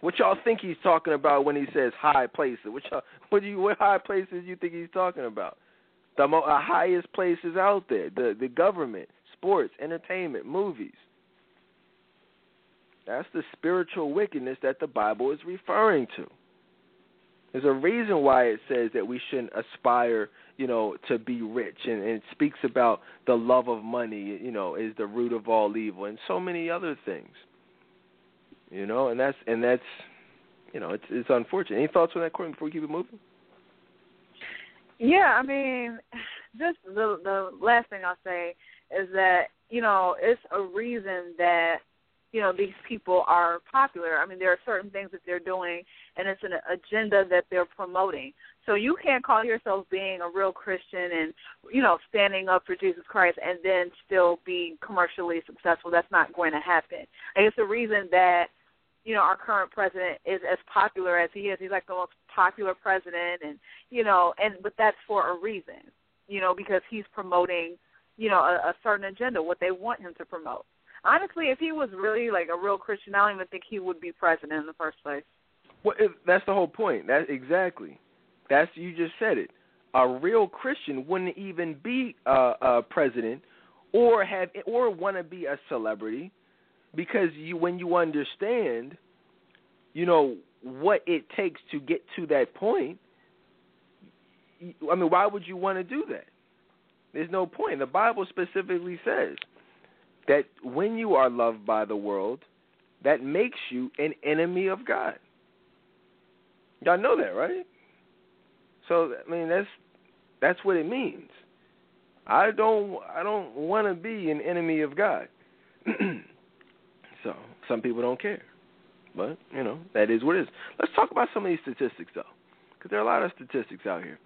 What y'all think he's talking about when he says high places? What y'all, what do you what high places you think he's talking about? The mo- uh, highest places out there, the the government, sports, entertainment, movies. That's the spiritual wickedness that the Bible is referring to. There's a reason why it says that we shouldn't aspire, you know, to be rich, and, and it speaks about the love of money, you know, is the root of all evil, and so many other things. You know, and that's and that's, you know, it's it's unfortunate. Any thoughts on that, Courtney, before we keep it moving? Yeah, I mean, just the the last thing I'll say is that you know it's a reason that you know these people are popular. I mean, there are certain things that they're doing, and it's an agenda that they're promoting. So you can't call yourself being a real Christian and you know standing up for Jesus Christ and then still be commercially successful. That's not going to happen. And it's the reason that you know our current president is as popular as he is. He's like the most popular president, and you know, and but that's for a reason. You know, because he's promoting you know a, a certain agenda, what they want him to promote honestly, if he was really like a real Christian, I don't even think he would be president in the first place. Well, if, that's the whole point. That exactly. That's you just said it. A real Christian wouldn't even be a, a president, or have or want to be a celebrity, because you when you understand, you know what it takes to get to that point. I mean, why would you want to do that? There's no point. The Bible specifically says that when you are loved by the world, that makes you an enemy of God. Y'all know that, right? So I mean that's that's what it means. I don't I don't want to be an enemy of God. so some people don't care, but you know that is what it is. Let's talk about some of these statistics though, because there are a lot of statistics out here.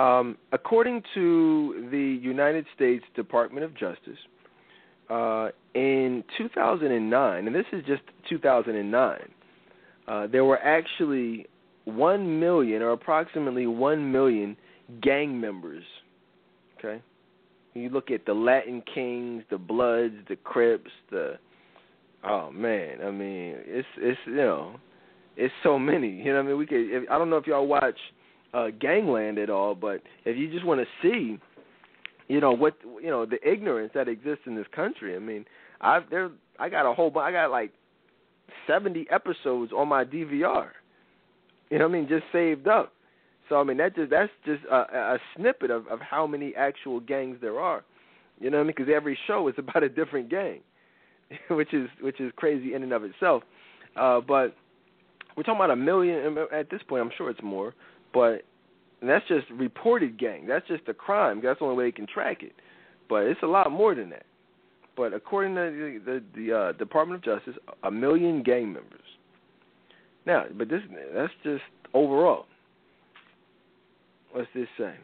Um, according to the United States Department of Justice, uh, in 2009, and this is just 2009, uh, there were actually 1 million or approximately 1 million gang members. Okay? You look at the Latin Kings, the Bloods, the Crips, the oh man, I mean, it's it's you know, it's so many. You know, what I mean, we could. If, I don't know if y'all watch uh, Gangland at all, but if you just want to see you know what you know the ignorance that exists in this country. I mean, I've there I got a whole I got like seventy episodes on my DVR. You know what I mean? Just saved up. So I mean that just that's just a, a snippet of of how many actual gangs there are. You know what I mean? Because every show is about a different gang, which is which is crazy in and of itself. Uh, but we're talking about a million at this point. I'm sure it's more, but and that's just reported gang. That's just a crime. That's the only way they can track it. But it's a lot more than that. But according to the, the, the uh, Department of Justice, a million gang members. Now, but this that's just overall. What's this say?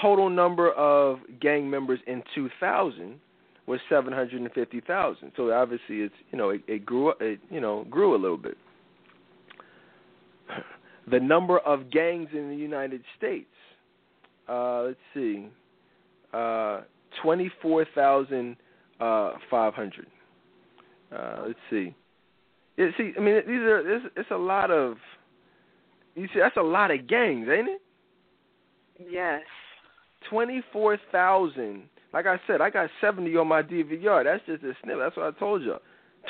Total number of gang members in 2000 was 750,000. So obviously, it's you know it, it grew it you know grew a little bit the number of gangs in the United States. Uh, let's see, uh, twenty-four thousand uh, five hundred. Uh, let's see. Yeah, see, I mean, these are it's, it's a lot of. You see, that's a lot of gangs, ain't it? Yes. Twenty-four thousand. Like I said, I got seventy on my DVR. That's just a snip. That's what I told you.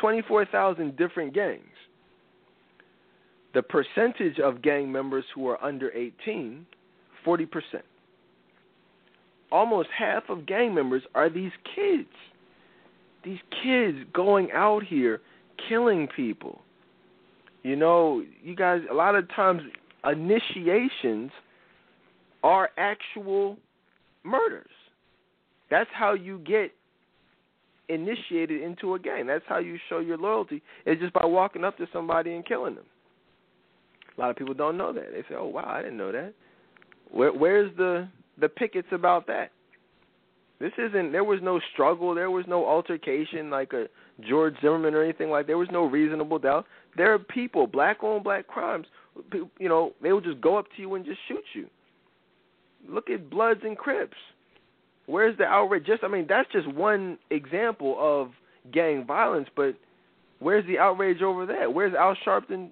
Twenty-four thousand different gangs. The percentage of gang members who are under 18, 40%. Almost half of gang members are these kids. These kids going out here killing people. You know, you guys, a lot of times initiations are actual murders. That's how you get initiated into a gang. That's how you show your loyalty. It's just by walking up to somebody and killing them. A lot of people don't know that. They say, "Oh wow, I didn't know that." Where, where's the the pickets about that? This isn't. There was no struggle. There was no altercation like a George Zimmerman or anything like. There was no reasonable doubt. There are people, black on black crimes. You know, they will just go up to you and just shoot you. Look at Bloods and Crips. Where's the outrage? Just I mean, that's just one example of gang violence, but where's the outrage over that? Where's Al Sharpton?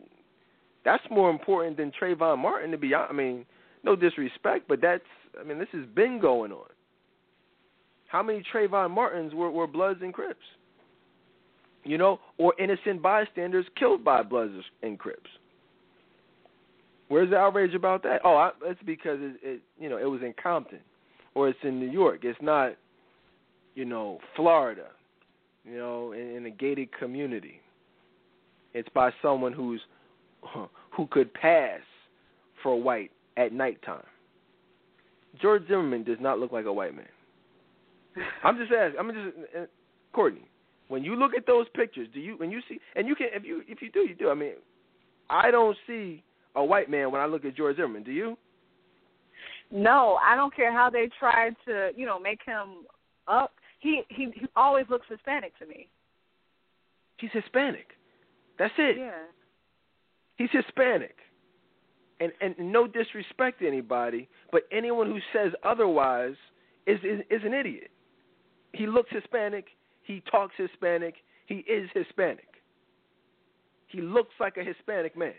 That's more important than Trayvon Martin to be. I mean, no disrespect, but that's I mean, this has been going on. How many Trayvon Martins were, were Bloods and Crips? You know, or innocent bystanders killed by Bloods and Crips. Where's the outrage about that? Oh, I, it's because it, it, you know, it was in Compton, or it's in New York. It's not, you know, Florida, you know, in, in a gated community. It's by someone who's who could pass for a white at nighttime. George Zimmerman does not look like a white man. I'm just asking. I'm just uh, Courtney. When you look at those pictures, do you when you see and you can if you if you do you do. I mean, I don't see a white man when I look at George Zimmerman. Do you? No, I don't care how they try to you know make him up. He he he always looks Hispanic to me. He's Hispanic. That's it. Yeah. He's Hispanic. And and no disrespect to anybody, but anyone who says otherwise is is, is an idiot. He looks Hispanic. He talks Hispanic. He is Hispanic. He looks like a Hispanic man.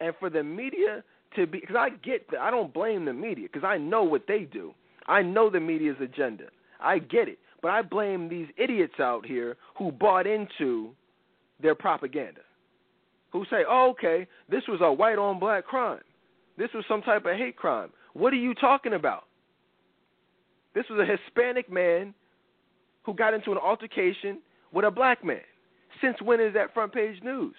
And for the media to be, because I get that, I don't blame the media because I know what they do. I know the media's agenda. I get it. But I blame these idiots out here who bought into their propaganda, who say, oh, okay, this was a white on black crime. This was some type of hate crime. What are you talking about? This was a Hispanic man who got into an altercation with a black man. Since when is that front page news?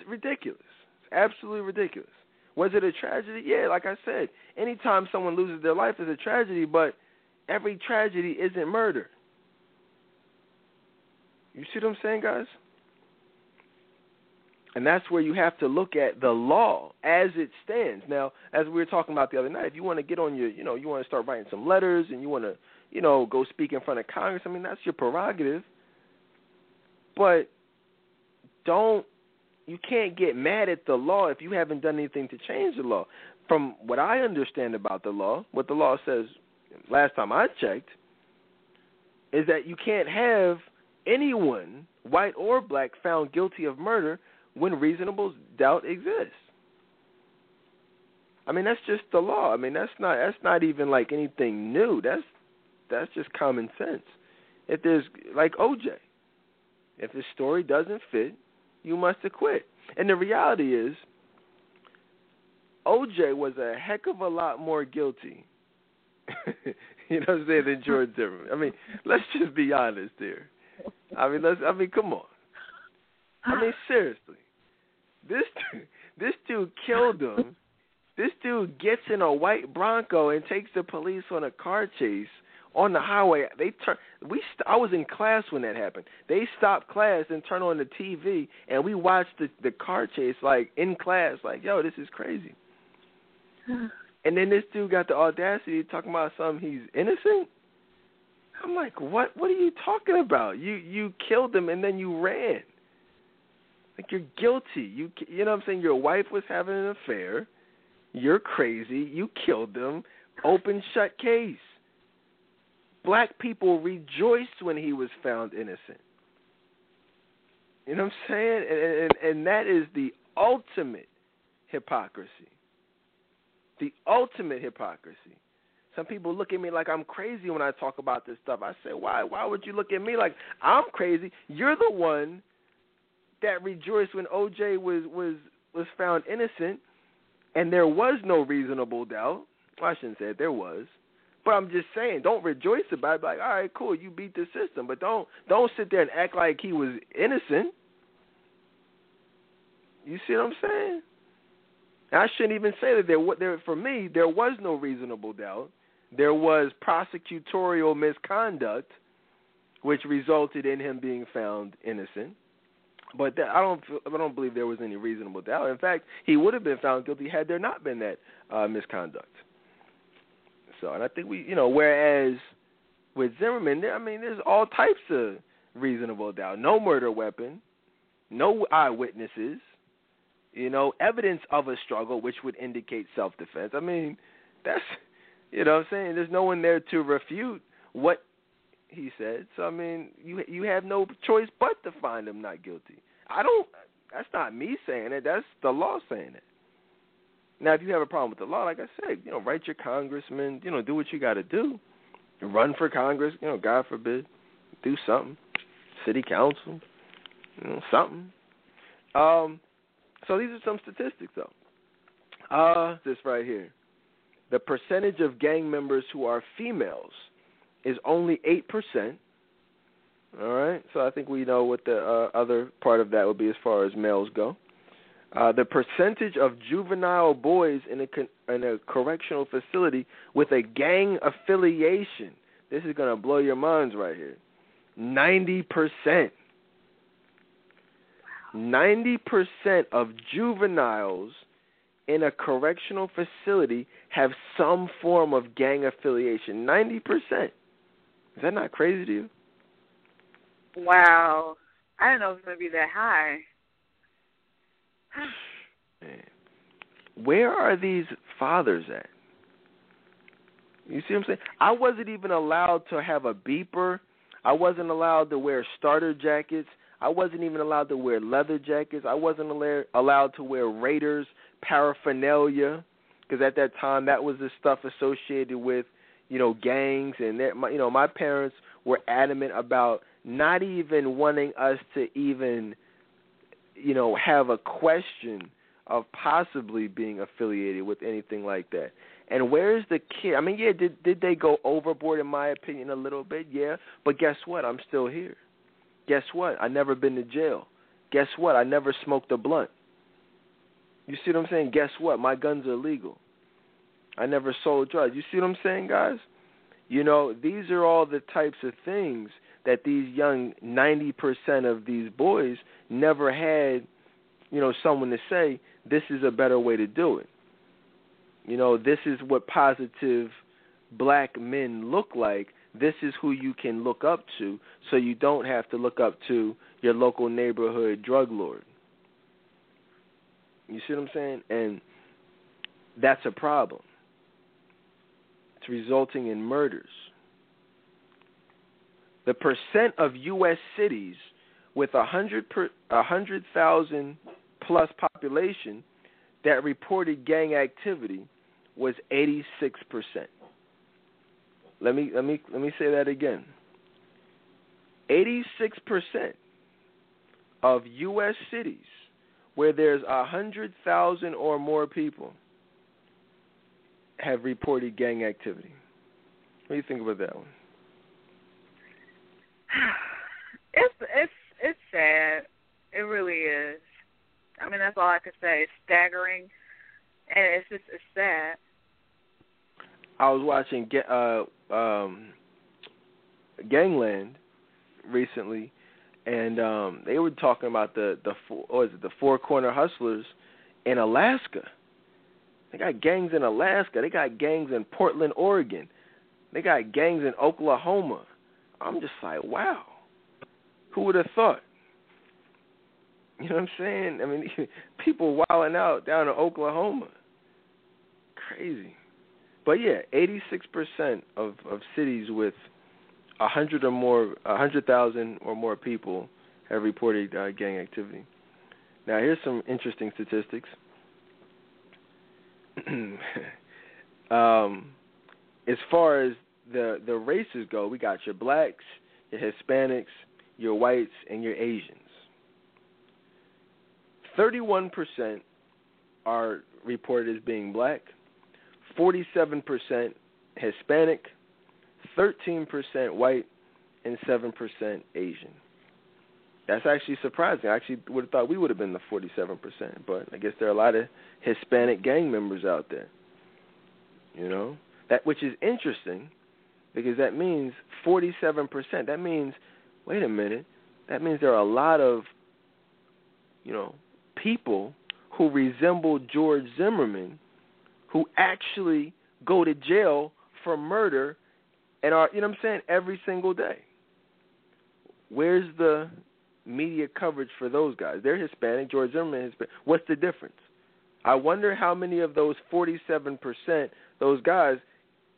It's ridiculous. It's absolutely ridiculous. Was it a tragedy? Yeah, like I said, anytime someone loses their life is a tragedy, but every tragedy isn't murder. You see what I'm saying, guys? And that's where you have to look at the law as it stands. Now, as we were talking about the other night, if you want to get on your, you know, you want to start writing some letters and you want to, you know, go speak in front of Congress, I mean, that's your prerogative. But don't, you can't get mad at the law if you haven't done anything to change the law. From what I understand about the law, what the law says, last time I checked, is that you can't have anyone, white or black, found guilty of murder when reasonable doubt exists. I mean that's just the law. I mean that's not that's not even like anything new. That's that's just common sense. If there's like OJ, if the story doesn't fit, you must acquit. And the reality is OJ was a heck of a lot more guilty you know what I'm saying, than George Zimmerman. I mean, let's just be honest here. I mean, let's I mean, come on. I mean, seriously. This dude, this dude killed him. this dude gets in a white Bronco and takes the police on a car chase on the highway. They turn. We. St- I was in class when that happened. They stopped class and turned on the TV, and we watched the the car chase like in class. Like, yo, this is crazy. and then this dude got the audacity talking about something he's innocent. I'm like, what? What are you talking about? You you killed him and then you ran. Like you're guilty. You you know what I'm saying? Your wife was having an affair. You're crazy. You killed them. Open shut case. Black people rejoiced when he was found innocent. You know what I'm saying? And, and, and that is the ultimate hypocrisy. The ultimate hypocrisy. Some people look at me like I'm crazy when I talk about this stuff. I say, why? Why would you look at me like I'm crazy? You're the one that rejoiced when OJ was was was found innocent, and there was no reasonable doubt. Well, I shouldn't say it, there was, but I'm just saying, don't rejoice about it. Like, all right, cool, you beat the system, but don't don't sit there and act like he was innocent. You see what I'm saying? I shouldn't even say that there. There for me, there was no reasonable doubt. There was prosecutorial misconduct, which resulted in him being found innocent. But that, I don't. I don't believe there was any reasonable doubt. In fact, he would have been found guilty had there not been that uh, misconduct. So, and I think we, you know, whereas with Zimmerman, there, I mean, there's all types of reasonable doubt. No murder weapon, no eyewitnesses, you know, evidence of a struggle, which would indicate self defense. I mean, that's, you know, what I'm saying there's no one there to refute what he said. So I mean, you you have no choice but to find him not guilty. I don't. That's not me saying it. That's the law saying it. Now, if you have a problem with the law, like I said, you know, write your congressman. You know, do what you got to do. Run for Congress. You know, God forbid, do something. City council. You know, something. Um, so these are some statistics, though. Uh, this right here. The percentage of gang members who are females is only 8%. All right, so I think we know what the uh, other part of that would be as far as males go. Uh, the percentage of juvenile boys in a, con- in a correctional facility with a gang affiliation. This is going to blow your minds right here. 90%. 90% of juveniles in a correctional facility have some form of gang affiliation. 90%. Is that not crazy to you? Wow. I didn't know it was going to be that high. Man. Where are these fathers at? You see what I'm saying? I wasn't even allowed to have a beeper. I wasn't allowed to wear starter jackets. I wasn't even allowed to wear leather jackets. I wasn't allowed to wear Raiders paraphernalia because at that time that was the stuff associated with you know gangs and that my, you know my parents were adamant about not even wanting us to even you know have a question of possibly being affiliated with anything like that. And where's the kid? I mean, yeah, did did they go overboard in my opinion a little bit? Yeah, but guess what? I'm still here. Guess what? I never been to jail. Guess what? I never smoked a blunt. You see what I'm saying? Guess what? My guns are legal. I never sold drugs. You see what I'm saying, guys? You know, these are all the types of things that these young 90% of these boys never had, you know, someone to say, this is a better way to do it. You know, this is what positive black men look like this is who you can look up to so you don't have to look up to your local neighborhood drug lord. You see what I'm saying? And that's a problem. It's resulting in murders. The percent of U.S. cities with a hundred a hundred thousand plus population that reported gang activity was 86 percent. Let me let me let me say that again. 86% of US cities where there's a 100,000 or more people have reported gang activity. What do you think about that one? It's it's it's sad. It really is. I mean, that's all I can say. It's staggering, and it's just it's sad. I was watching uh, um, Gangland recently, and um, they were talking about the the four, what is it, the Four Corner Hustlers in Alaska. They got gangs in Alaska. They got gangs in Portland, Oregon. They got gangs in Oklahoma. I'm just like, wow. Who would have thought? You know what I'm saying? I mean, people wilding out down in Oklahoma. Crazy. But yeah, 86% of of cities with a hundred or more, a hundred thousand or more people have reported uh, gang activity. Now, here's some interesting statistics. um, as far as the the races go, we got your blacks, your Hispanics, your whites, and your Asians. 31% are reported as being black, 47% Hispanic, 13% white, and 7% Asian. That's actually surprising. I actually would have thought we would have been the 47%, but I guess there are a lot of Hispanic gang members out there. You know? That which is interesting because that means 47%. That means wait a minute. That means there are a lot of you know, people who resemble George Zimmerman who actually go to jail for murder and are you know what I'm saying every single day. Where's the media coverage for those guys? They're Hispanic. George Zimmerman is Hispanic. What's the difference? I wonder how many of those 47%, those guys,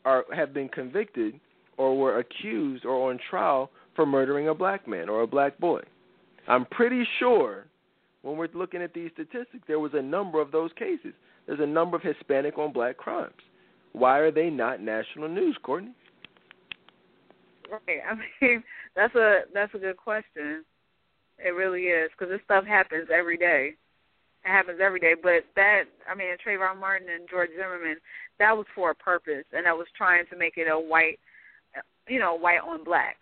are have been convicted or were accused or on trial for murdering a black man or a black boy. I'm pretty sure when we're looking at these statistics, there was a number of those cases. There's a number of Hispanic on black crimes. Why are they not national news, Courtney? Right. I mean, that's a that's a good question. It really is because this stuff happens every day. It happens every day. But that, I mean, Trayvon Martin and George Zimmerman, that was for a purpose, and that was trying to make it a white, you know, white on black,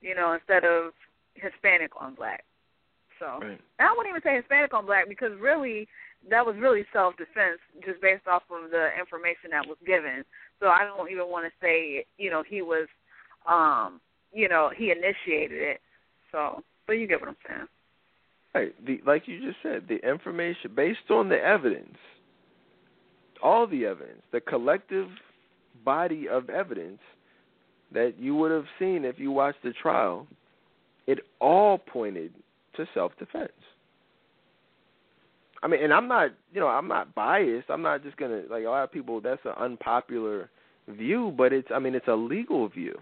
you know, instead of Hispanic on black. So right. I wouldn't even say Hispanic on black because really that was really self defense just based off of the information that was given. So I don't even want to say, you know, he was um, you know, he initiated it. So but you get what I'm saying. Right. The like you just said, the information based on the evidence, all the evidence, the collective body of evidence that you would have seen if you watched the trial, it all pointed to self defense. I mean, and I'm not, you know, I'm not biased. I'm not just gonna like a lot of people. That's an unpopular view, but it's, I mean, it's a legal view.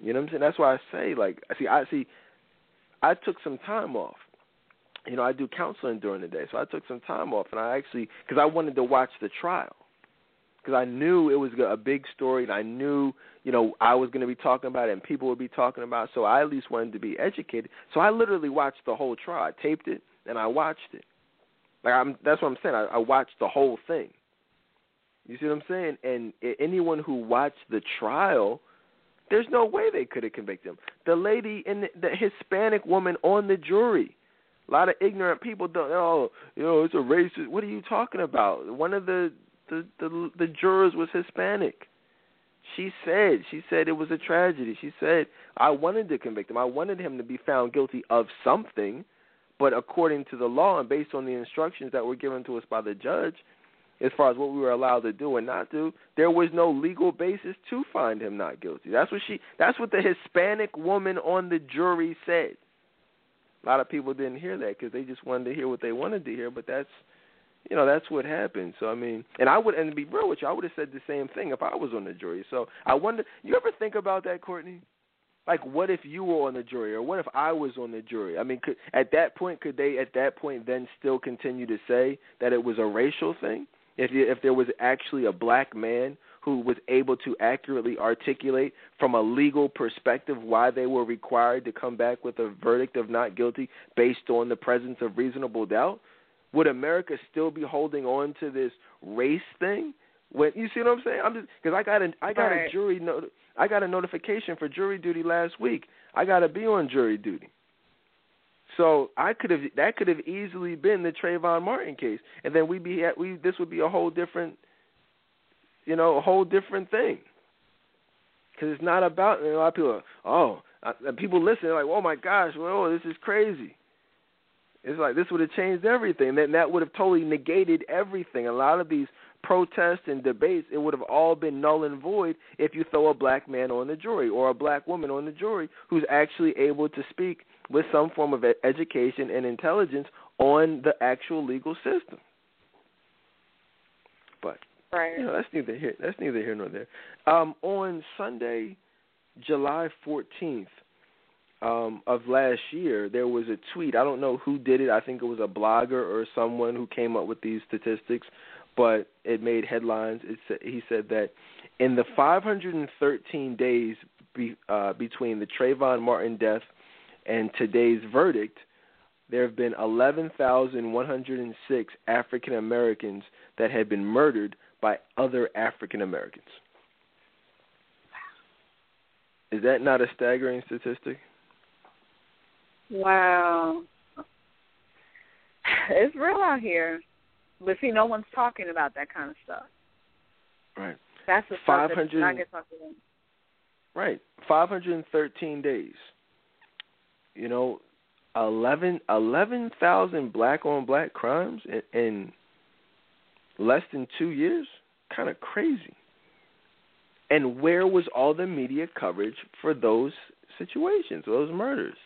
You know what I'm saying? That's why I say, like, see, I see. I took some time off. You know, I do counseling during the day, so I took some time off, and I actually, because I wanted to watch the trial, because I knew it was a big story, and I knew you know, I was going to be talking about it and people would be talking about it, so I at least wanted to be educated. So I literally watched the whole trial. I taped it and I watched it. Like I'm that's what I'm saying. I, I watched the whole thing. You see what I'm saying? And anyone who watched the trial, there's no way they could have convicted him. The lady in the, the Hispanic woman on the jury. A lot of ignorant people don't. Oh, you know, it's a racist. What are you talking about? One of the the the, the jurors was Hispanic. She said, she said it was a tragedy. She said, I wanted to convict him. I wanted him to be found guilty of something, but according to the law and based on the instructions that were given to us by the judge, as far as what we were allowed to do and not do, there was no legal basis to find him not guilty. That's what she that's what the Hispanic woman on the jury said. A lot of people didn't hear that because they just wanted to hear what they wanted to hear, but that's you know that's what happened. So I mean, and I would, and to be real with you, I would have said the same thing if I was on the jury. So I wonder, you ever think about that, Courtney? Like, what if you were on the jury, or what if I was on the jury? I mean, could, at that point, could they at that point then still continue to say that it was a racial thing? If if there was actually a black man who was able to accurately articulate from a legal perspective why they were required to come back with a verdict of not guilty based on the presence of reasonable doubt, would America still be holding on to this race thing? When you see what I'm saying? I'm just because I got a I got right. a jury no, I got a notification for jury duty last week. I got to be on jury duty. So I could have that could have easily been the Trayvon Martin case, and then we'd be at, we this would be a whole different, you know, a whole different thing. Because it's not about a lot of people. Are, oh, uh, people listen. Like, oh my gosh, well, this is crazy. It's like this would have changed everything. Then that would have totally negated everything. A lot of these protests and debates, it would have all been null and void if you throw a black man on the jury or a black woman on the jury who's actually able to speak with some form of education and intelligence on the actual legal system. But right. you know, that's neither here that's neither here nor there. Um, on Sunday, July fourteenth, um, of last year, there was a tweet. I don't know who did it. I think it was a blogger or someone who came up with these statistics, but it made headlines. It said, he said that in the 513 days be, uh, between the Trayvon Martin death and today's verdict, there have been 11,106 African Americans that had been murdered by other African Americans. Is that not a staggering statistic? Wow. It's real out here. But see, no one's talking about that kind of stuff. Right. That's the stuff that I get talked about. Right. 513 days. You know, 11 11,000 black on black crimes in, in less than 2 years? Kind of crazy. And where was all the media coverage for those situations, those murders?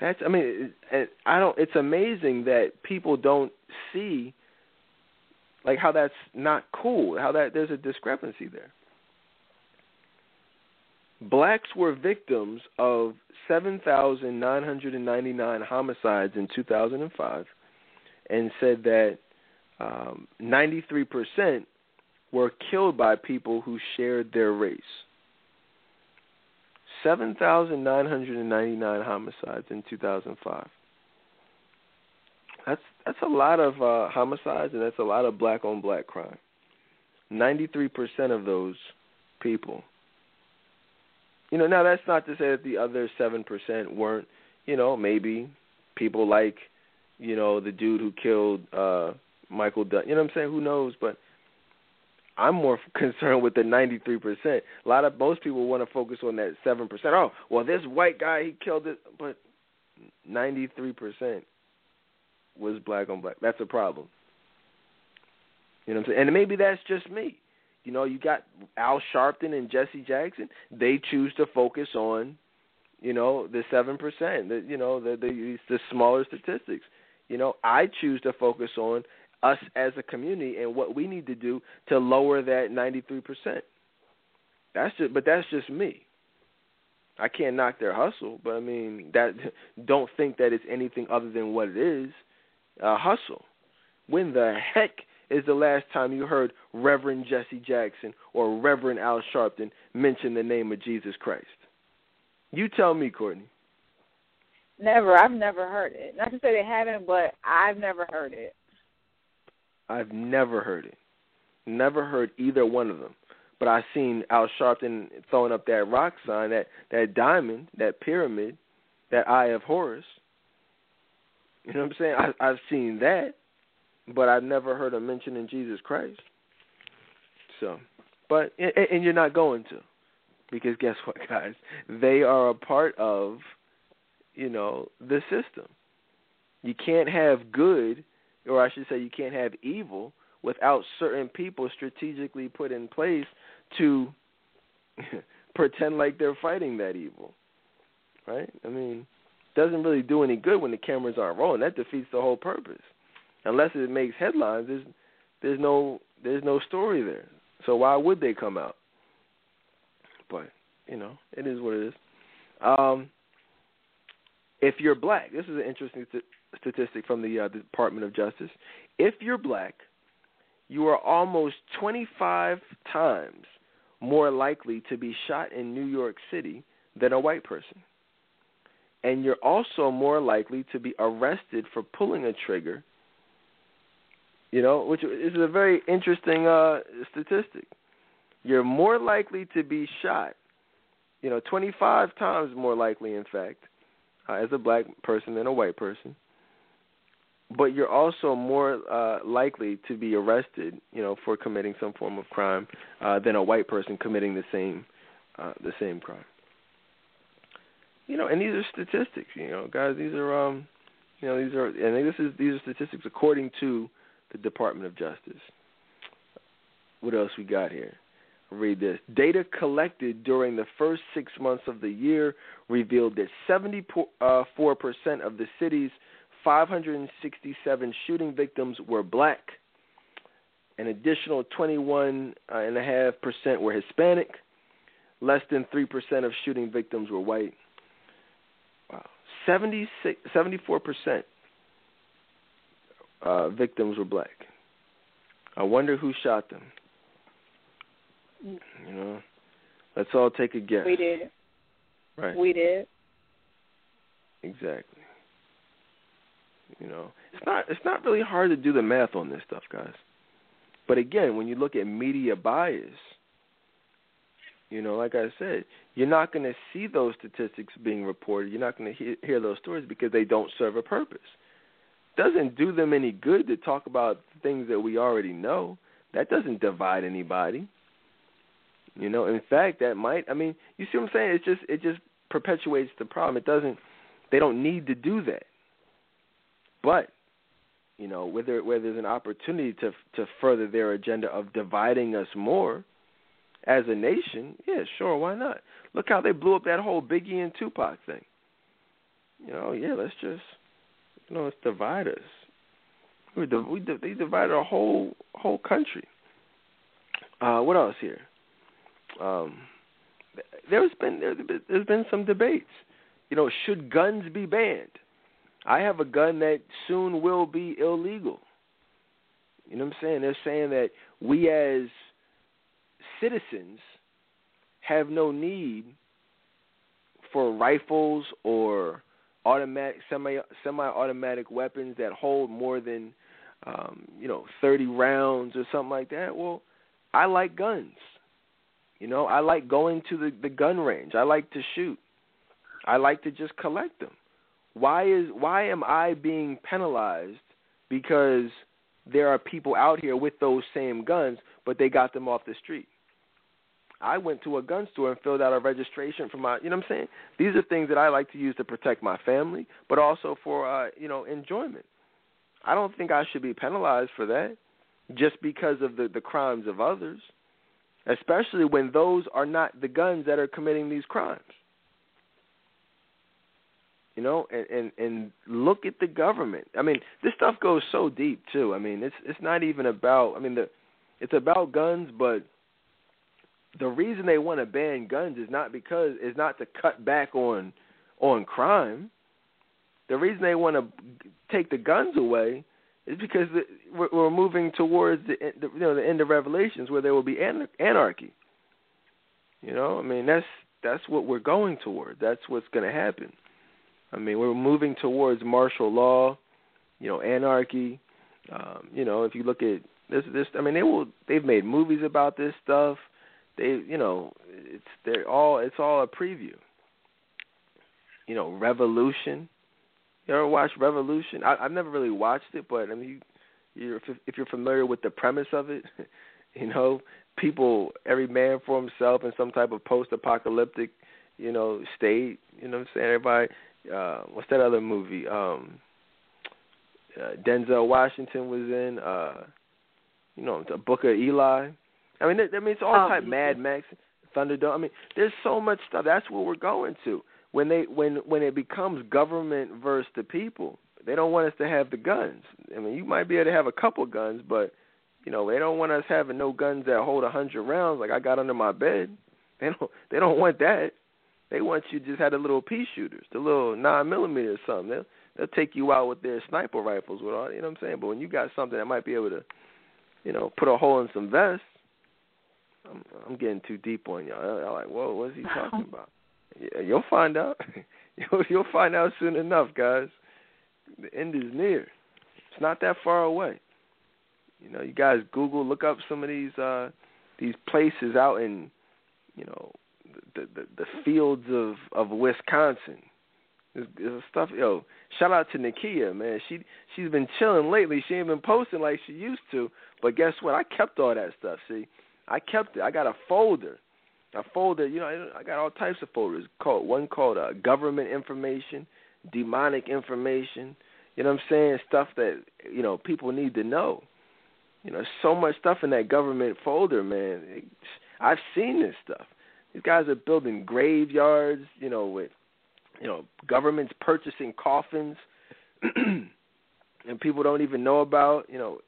That's I mean, I don't it's amazing that people don't see like how that's not cool, how that there's a discrepancy there. Blacks were victims of 7,999 homicides in 2005 and said that um, 93% were killed by people who shared their race. 7,999 homicides in 2005. That's that's a lot of uh, homicides and that's a lot of black on black crime. 93% of those people you know, now that's not to say that the other seven percent weren't, you know, maybe people like, you know, the dude who killed uh Michael Dunn. You know what I'm saying? Who knows? But I'm more concerned with the 93%. A lot of most people want to focus on that 7%. Oh, well, this white guy he killed it, but 93% was black on black. That's a problem. You know what I'm saying? And maybe that's just me. You know, you got Al Sharpton and Jesse Jackson. They choose to focus on, you know, the seven percent. The you know the the the smaller statistics. You know, I choose to focus on us as a community and what we need to do to lower that ninety three percent. That's just, but that's just me. I can't knock their hustle, but I mean that. Don't think that it's anything other than what it is, a hustle. When the heck is the last time you heard Reverend Jesse Jackson or Reverend Al Sharpton mention the name of Jesus Christ? You tell me, Courtney. Never. I've never heard it. Not to say they haven't, but I've never heard it. I've never heard it. Never heard either one of them. But I seen Al Sharpton throwing up that rock sign, that that diamond, that pyramid, that Eye of Horus. You know what I'm saying? I, I've seen that but I've never heard him mentioning Jesus Christ. So, but and, and you're not going to, because guess what, guys? They are a part of, you know, the system. You can't have good, or I should say, you can't have evil without certain people strategically put in place to pretend like they're fighting that evil. Right? I mean, doesn't really do any good when the cameras aren't rolling. That defeats the whole purpose unless it makes headlines, there's there's no there's no story there. So why would they come out? But you know, it is what it is. Um, if you're black, this is an interesting st- statistic from the uh, Department of Justice. If you're black, you are almost 25 times more likely to be shot in New York City than a white person. And you're also more likely to be arrested for pulling a trigger you know, which is a very interesting uh, statistic. You're more likely to be shot, you know, 25 times more likely, in fact, uh, as a black person than a white person. But you're also more uh, likely to be arrested, you know, for committing some form of crime uh, than a white person committing the same uh, the same crime. You know, and these are statistics. You know, guys, these are um, you know, these are and this is these are statistics according to the Department of Justice. What else we got here? read this. Data collected during the first six months of the year revealed that 74% uh, of the city's 567 shooting victims were black. An additional 21.5% uh, were Hispanic. Less than 3% of shooting victims were white. Wow. 76, 74% uh, victims were black. I wonder who shot them. You know, let's all take a guess. We did. Right. We did. Exactly. You know, it's not it's not really hard to do the math on this stuff, guys. But again, when you look at media bias, you know, like I said, you're not going to see those statistics being reported. You're not going to hear, hear those stories because they don't serve a purpose. Doesn't do them any good to talk about things that we already know. That doesn't divide anybody. You know, in fact, that might. I mean, you see what I'm saying? It just it just perpetuates the problem. It doesn't. They don't need to do that. But you know, whether where there's an opportunity to to further their agenda of dividing us more as a nation, yeah, sure, why not? Look how they blew up that whole Biggie and Tupac thing. You know, yeah, let's just you know, let's divide us. We, we they divided a whole whole country. Uh, what else here? Um, there's been there's been some debates. You know, should guns be banned? I have a gun that soon will be illegal. You know what I'm saying? They're saying that we as citizens have no need for rifles or automatic semi semi automatic weapons that hold more than um, you know, 30 rounds or something like that. Well, I like guns. You know, I like going to the the gun range. I like to shoot. I like to just collect them. Why is why am I being penalized because there are people out here with those same guns, but they got them off the street? I went to a gun store and filled out a registration for my, you know what I'm saying? These are things that I like to use to protect my family, but also for, uh, you know, enjoyment. I don't think I should be penalized for that just because of the, the crimes of others, especially when those are not the guns that are committing these crimes you know and and and look at the government i mean this stuff goes so deep too i mean it's it's not even about i mean the it's about guns but the reason they want to ban guns is not because is not to cut back on on crime the reason they want to take the guns away is because we're, moving towards the, the you know the end of revelations where there will be anarchy you know i mean that's that's what we're going toward that's what's going to happen I mean, we're moving towards martial law, you know, anarchy. Um, you know, if you look at this, this, I mean, they will. They've made movies about this stuff. They, you know, it's they're all. It's all a preview. You know, Revolution. You ever watch Revolution? I, I've never really watched it, but I mean, you, you're, if you're familiar with the premise of it, you know, people, every man for himself in some type of post-apocalyptic, you know, state. You know what I'm saying? Everybody, uh what's that other movie? Um uh, Denzel Washington was in uh you know, the Book of Eli. I mean, I mean it's all oh, type Mad Max, Thunderdome. I mean, there's so much stuff. That's where we're going to. When they when when it becomes government versus the people, they don't want us to have the guns. I mean, you might be able to have a couple guns, but you know, they don't want us having no guns that hold a hundred rounds like I got under my bed. They don't they don't want that. They want you just have the little pea shooters, the little nine millimeter or something. They'll they'll take you out with their sniper rifles with all you know what I'm saying? But when you got something that might be able to, you know, put a hole in some vests, I'm I'm getting too deep on y'all. I'm like, whoa, what's he talking about? Yeah, you'll find out. you'll you'll find out soon enough, guys. The end is near. It's not that far away. You know, you guys Google, look up some of these uh these places out in, you know, the the, the fields of of Wisconsin. There's, stuff. Yo, shout out to Nakia, man. She she's been chilling lately. She ain't been posting like she used to. But guess what? I kept all that stuff. See, I kept it. I got a folder, a folder. You know, I got all types of folders. Called one called uh, government information, demonic information. You know what I'm saying? Stuff that you know people need to know. You know, so much stuff in that government folder, man. It, I've seen this stuff. These guys are building graveyards, you know, with you know governments purchasing coffins, and people don't even know about. You know,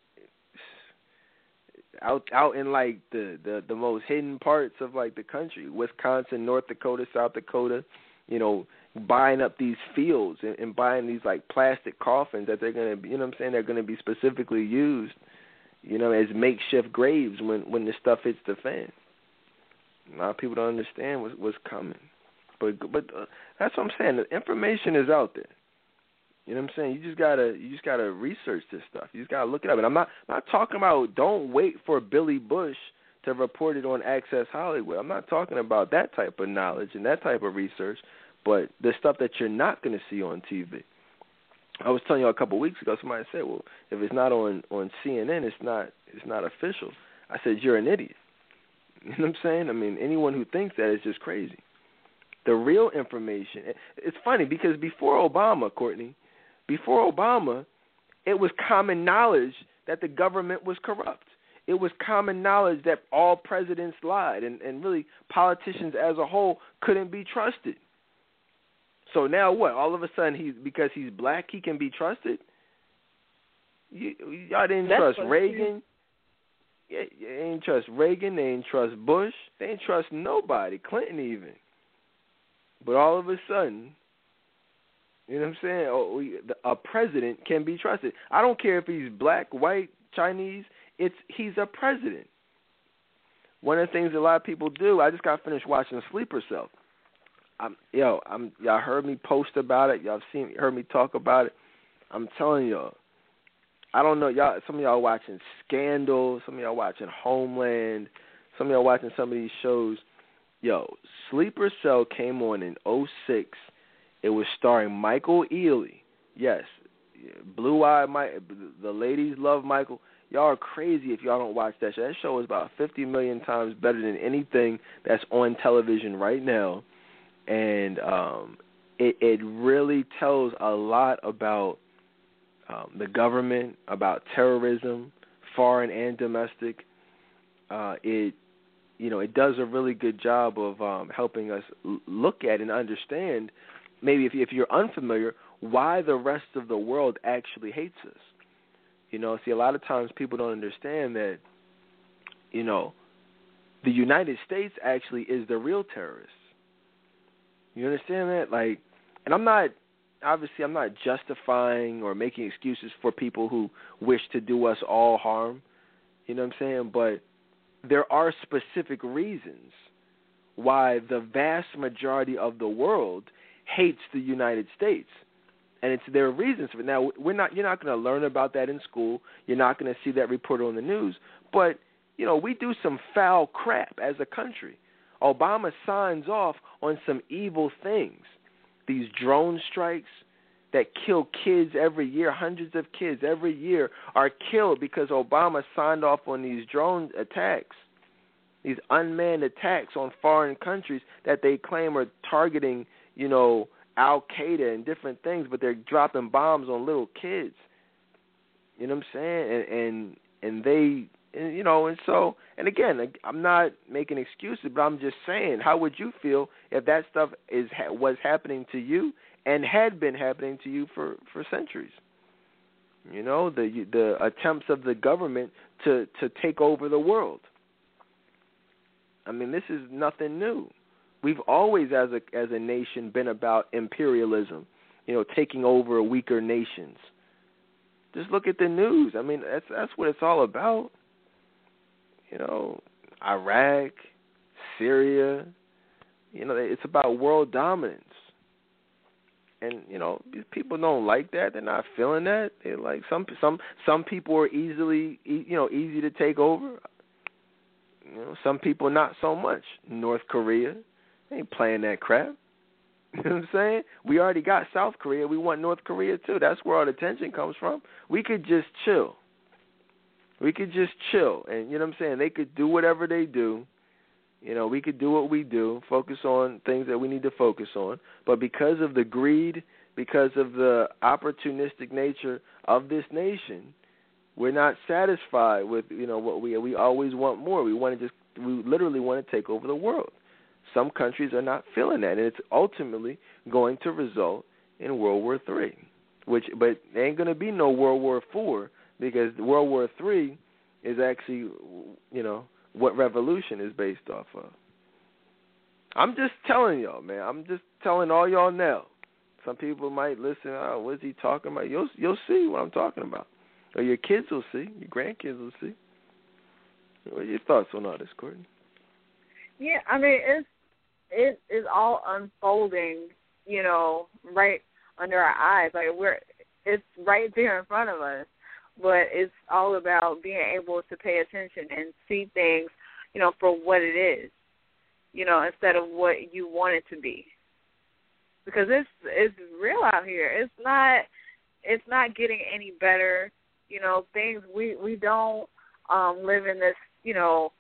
out out in like the the the most hidden parts of like the country, Wisconsin, North Dakota, South Dakota. You know, buying up these fields and, and buying these like plastic coffins that they're gonna, you know, what I'm saying they're gonna be specifically used, you know, as makeshift graves when when the stuff hits the fan. A lot of people don't understand what's, what's coming. But but uh, that's what I'm saying. The information is out there. You know what I'm saying? You just gotta you just gotta research this stuff. You just gotta look it up. And I'm not not talking about don't wait for Billy Bush to report it on Access Hollywood. I'm not talking about that type of knowledge and that type of research, but the stuff that you're not gonna see on TV. I was telling you a couple of weeks ago. Somebody said, "Well, if it's not on on CNN, it's not it's not official." I said, "You're an idiot." You know what I'm saying? I mean, anyone who thinks that is just crazy. The real information. It's funny because before Obama, Courtney, before Obama, it was common knowledge that the government was corrupt. It was common knowledge that all presidents lied, and, and really politicians as a whole couldn't be trusted. So now what? All of a sudden, he's because he's black, he can be trusted. You, y'all didn't That's trust Reagan. Yeah, you ain't trust Reagan. They ain't trust Bush. They ain't trust nobody. Clinton even. But all of a sudden, you know what I'm saying? Oh, we, a president can be trusted. I don't care if he's black, white, Chinese. It's he's a president. One of the things a lot of people do. I just got finished watching Sleeper Cell. I'm yo, I'm y'all heard me post about it. Y'all seen heard me talk about it. I'm telling y'all. I don't know y'all. Some of y'all watching Scandal. Some of y'all watching Homeland. Some of y'all watching some of these shows. Yo, Sleeper Cell came on in '06. It was starring Michael Ealy. Yes, Blue Eye Mike. The ladies love Michael. Y'all are crazy if y'all don't watch that show. That show is about 50 million times better than anything that's on television right now and um, it, it really tells a lot about um, the government, about terrorism, foreign and domestic. Uh, it you know it does a really good job of um, helping us look at and understand. Maybe if, if you're unfamiliar, why the rest of the world actually hates us. You know, see, a lot of times people don't understand that. You know, the United States actually is the real terrorist you understand that? Like, and I'm not obviously I'm not justifying or making excuses for people who wish to do us all harm. You know what I'm saying? But there are specific reasons why the vast majority of the world hates the United States. And it's there are reasons for it. Now we're not you're not going to learn about that in school. You're not going to see that reported on the news, but you know, we do some foul crap as a country. Obama signs off on some evil things. These drone strikes that kill kids every year, hundreds of kids every year are killed because Obama signed off on these drone attacks, these unmanned attacks on foreign countries that they claim are targeting, you know, Al Qaeda and different things, but they're dropping bombs on little kids. You know what I'm saying? And and and they and, you know, and so, and again, I'm not making excuses, but I'm just saying, how would you feel if that stuff is was happening to you and had been happening to you for for centuries? You know, the the attempts of the government to to take over the world. I mean, this is nothing new. We've always, as a as a nation, been about imperialism. You know, taking over weaker nations. Just look at the news. I mean, that's that's what it's all about you know, Iraq, Syria. You know, it's about world dominance. And you know, people don't like that. They're not feeling that. They like some some some people are easily you know easy to take over. You know, some people not so much. North Korea, ain't playing that crap. You know what I'm saying? We already got South Korea. We want North Korea too. That's where all the tension comes from. We could just chill. We could just chill, and you know what I'm saying. They could do whatever they do. You know, we could do what we do, focus on things that we need to focus on. But because of the greed, because of the opportunistic nature of this nation, we're not satisfied with you know what we we always want more. We want to just we literally want to take over the world. Some countries are not feeling that, and it's ultimately going to result in World War Three. Which, but there ain't going to be no World War Four because World War Three is actually, you know, what revolution is based off of. I'm just telling y'all, man. I'm just telling all y'all now. Some people might listen. Oh, what's he talking about? You'll you'll see what I'm talking about, or your kids will see. Your grandkids will see. What are your thoughts on all this, Courtney? Yeah, I mean it's it is all unfolding, you know, right under our eyes. Like we're it's right there in front of us. But it's all about being able to pay attention and see things, you know, for what it is, you know, instead of what you want it to be. Because it's it's real out here. It's not it's not getting any better. You know, things we we don't um live in this, you know,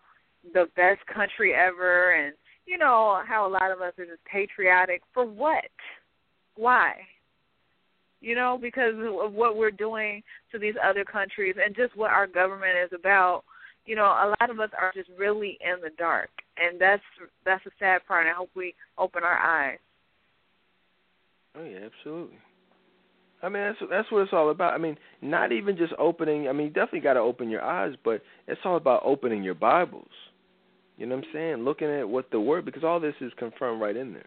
the best country ever and you know how a lot of us are just patriotic for what? Why? You know, because of what we're doing to these other countries and just what our government is about. You know, a lot of us are just really in the dark, and that's that's a sad part. I hope we open our eyes. Oh yeah, absolutely. I mean, that's that's what it's all about. I mean, not even just opening. I mean, you definitely got to open your eyes, but it's all about opening your Bibles. You know what I'm saying? Looking at what the word, because all this is confirmed right in there.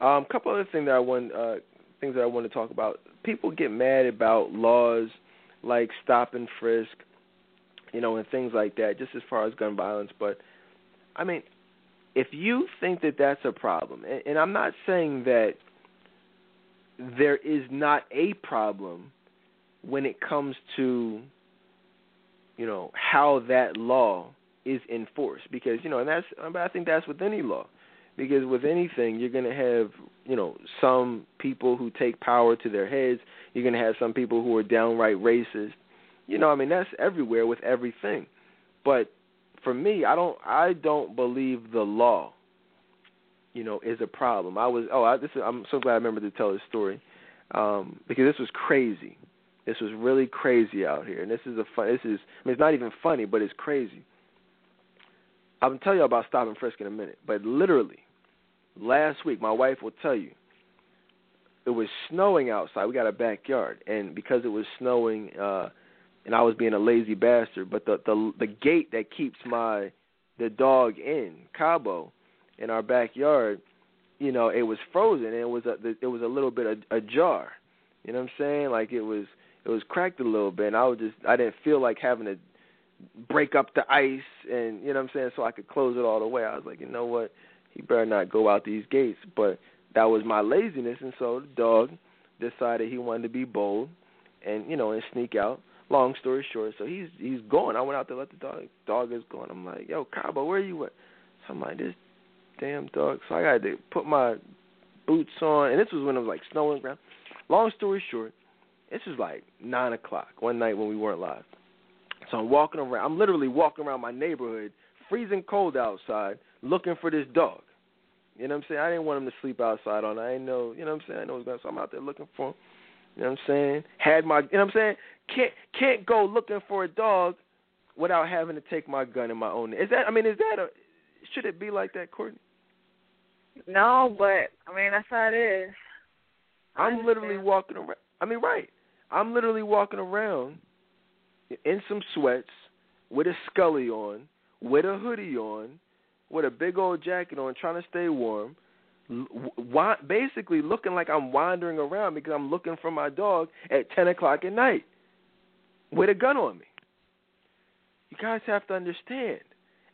A um, couple other things that I want, uh, things that I want to talk about. People get mad about laws like stop and frisk, you know, and things like that, just as far as gun violence. But I mean, if you think that that's a problem, and, and I'm not saying that there is not a problem when it comes to, you know, how that law is enforced because you know, and that's I think that's with any law, because with anything you're going to have you know some people who take power to their heads. You're going to have some people who are downright racist. You know, I mean that's everywhere with everything. But for me, I don't I don't believe the law. You know, is a problem. I was oh I, this is, I'm so glad I remember to tell this story um, because this was crazy. This was really crazy out here, and this is a fun. This is I mean it's not even funny, but it's crazy. I'm gonna tell you about stop and frisk in a minute, but literally, last week my wife will tell you it was snowing outside. We got a backyard, and because it was snowing, uh, and I was being a lazy bastard, but the the the gate that keeps my the dog in Cabo in our backyard, you know, it was frozen and it was a it was a little bit ajar. You know what I'm saying? Like it was it was cracked a little bit. And I was just I didn't feel like having to break up the ice and you know what I'm saying so I could close it all the way. I was like, you know what, he better not go out these gates. But that was my laziness, and so the dog decided he wanted to be bold and you know and sneak out. Long story short, so he's he's going. I went out to let the dog dog is going. I'm like, yo, Cabo, where you at? So I'm like, this damn dog. So I got to put my boots on, and this was when it was like snowing ground. Long story short, this was like nine o'clock one night when we weren't live. So I'm walking around. I'm literally walking around my neighborhood, freezing cold outside, looking for this dog. You know what I'm saying? I didn't want him to sleep outside on. I didn't know. You know what I'm saying? I know was going. So I'm out there looking for him. You know what I'm saying? Had my. You know what I'm saying? Can't can't go looking for a dog without having to take my gun in my own. Is that? I mean, is that a? Should it be like that, Courtney? No, but I mean that's how it is. I'm literally walking around. I mean, right? I'm literally walking around in some sweats, with a scully on, with a hoodie on, with a big old jacket on, trying to stay warm. Basically, looking like I'm wandering around because I'm looking for my dog at ten o'clock at night with a gun on me. You guys have to understand.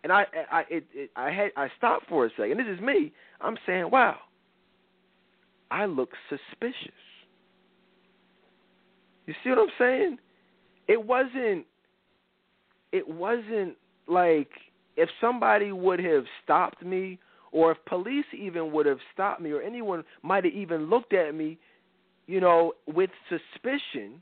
And I, I, it, it, I had, I stopped for a second. This is me. I'm saying, wow, I look suspicious. You see what I'm saying? It wasn't it wasn't like if somebody would have stopped me or if police even would have stopped me or anyone might have even looked at me, you know, with suspicion,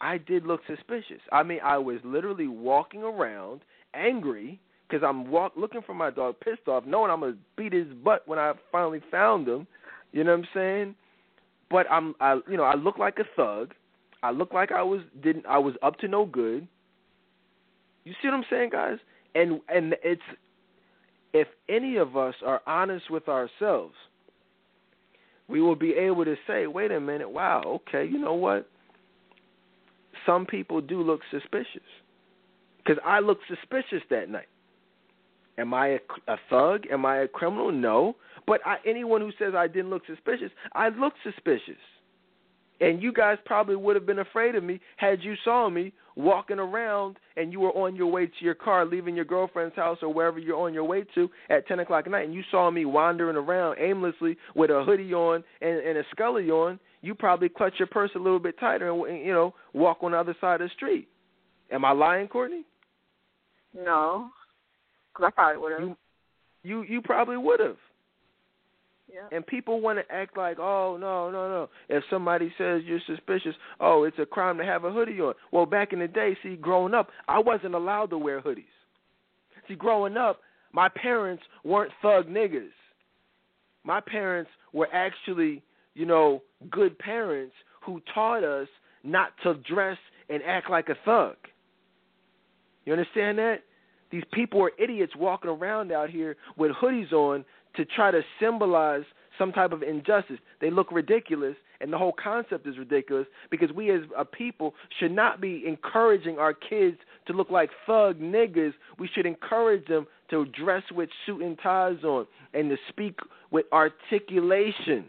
I did look suspicious. I mean, I was literally walking around angry because I'm walk looking for my dog, pissed off, knowing I'm gonna beat his butt when I finally found him. You know what I'm saying? But I'm, I, you know, I look like a thug. I looked like I was didn't I was up to no good. You see what I'm saying, guys? And and it's if any of us are honest with ourselves, we will be able to say, wait a minute, wow, okay, you know what? Some people do look suspicious. Because I looked suspicious that night. Am I a, a thug? Am I a criminal? No. But I, anyone who says I didn't look suspicious, I looked suspicious and you guys probably would have been afraid of me had you saw me walking around and you were on your way to your car, leaving your girlfriend's house or wherever you're on your way to at 10 o'clock at night, and you saw me wandering around aimlessly with a hoodie on and, and a scully on, you probably clutch your purse a little bit tighter and, you know, walk on the other side of the street. Am I lying, Courtney? No, because I probably would have. You, you, you probably would have. Yeah. And people want to act like, oh no, no, no. If somebody says you're suspicious, oh, it's a crime to have a hoodie on. Well, back in the day, see, growing up, I wasn't allowed to wear hoodies. See, growing up, my parents weren't thug niggas. My parents were actually, you know, good parents who taught us not to dress and act like a thug. You understand that? These people are idiots walking around out here with hoodies on to try to symbolize some type of injustice. They look ridiculous, and the whole concept is ridiculous because we as a people should not be encouraging our kids to look like thug niggas. We should encourage them to dress with suit and ties on and to speak with articulation.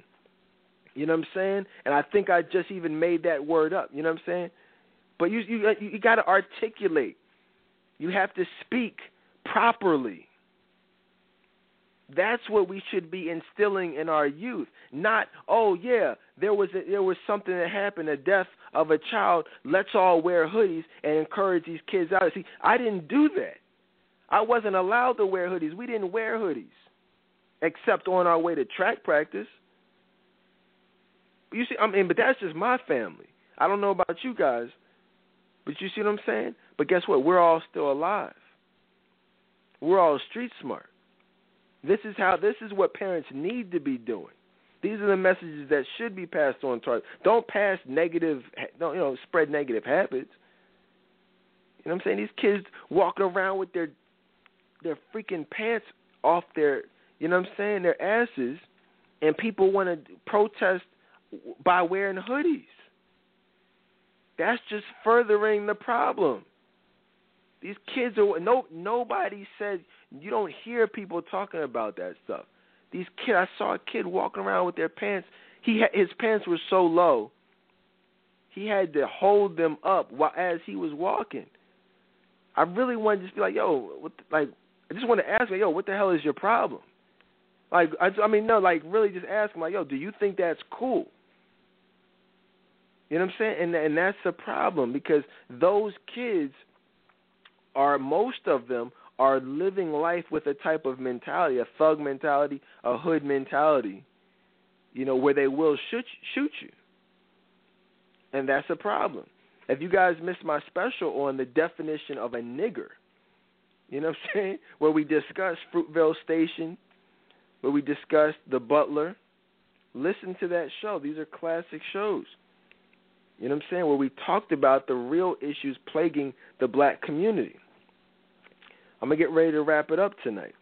You know what I'm saying? And I think I just even made that word up. You know what I'm saying? But you you you got to articulate. You have to speak properly. That's what we should be instilling in our youth. Not, oh yeah, there was a, there was something that happened, a death of a child. Let's all wear hoodies and encourage these kids out. See, I didn't do that. I wasn't allowed to wear hoodies. We didn't wear hoodies, except on our way to track practice. You see, I mean, but that's just my family. I don't know about you guys, but you see what I'm saying? But guess what? We're all still alive. We're all street smart. This is how this is what parents need to be doing. These are the messages that should be passed on to us. Don't pass negative don't you know, spread negative habits. You know what I'm saying? These kids walking around with their their freaking pants off their you know what I'm saying, their asses and people want to protest by wearing hoodies. That's just furthering the problem. These kids are no nobody says you don't hear people talking about that stuff. These kids, I saw a kid walking around with their pants. He had, his pants were so low. He had to hold them up while as he was walking. I really wanted to just be like, yo, what the, like I just want to ask him, yo, what the hell is your problem? Like I, I mean, no, like really just ask him, like, yo, do you think that's cool? You know what I'm saying? And and that's the problem because those kids are most of them are living life with a type of mentality, a thug mentality, a hood mentality, you know, where they will shoot shoot you. And that's a problem. If you guys missed my special on the definition of a nigger, you know what I'm saying? Where we discussed Fruitvale Station, where we discussed The Butler. Listen to that show. These are classic shows. You know what I'm saying? Where we talked about the real issues plaguing the black community. I'm gonna get ready to wrap it up tonight.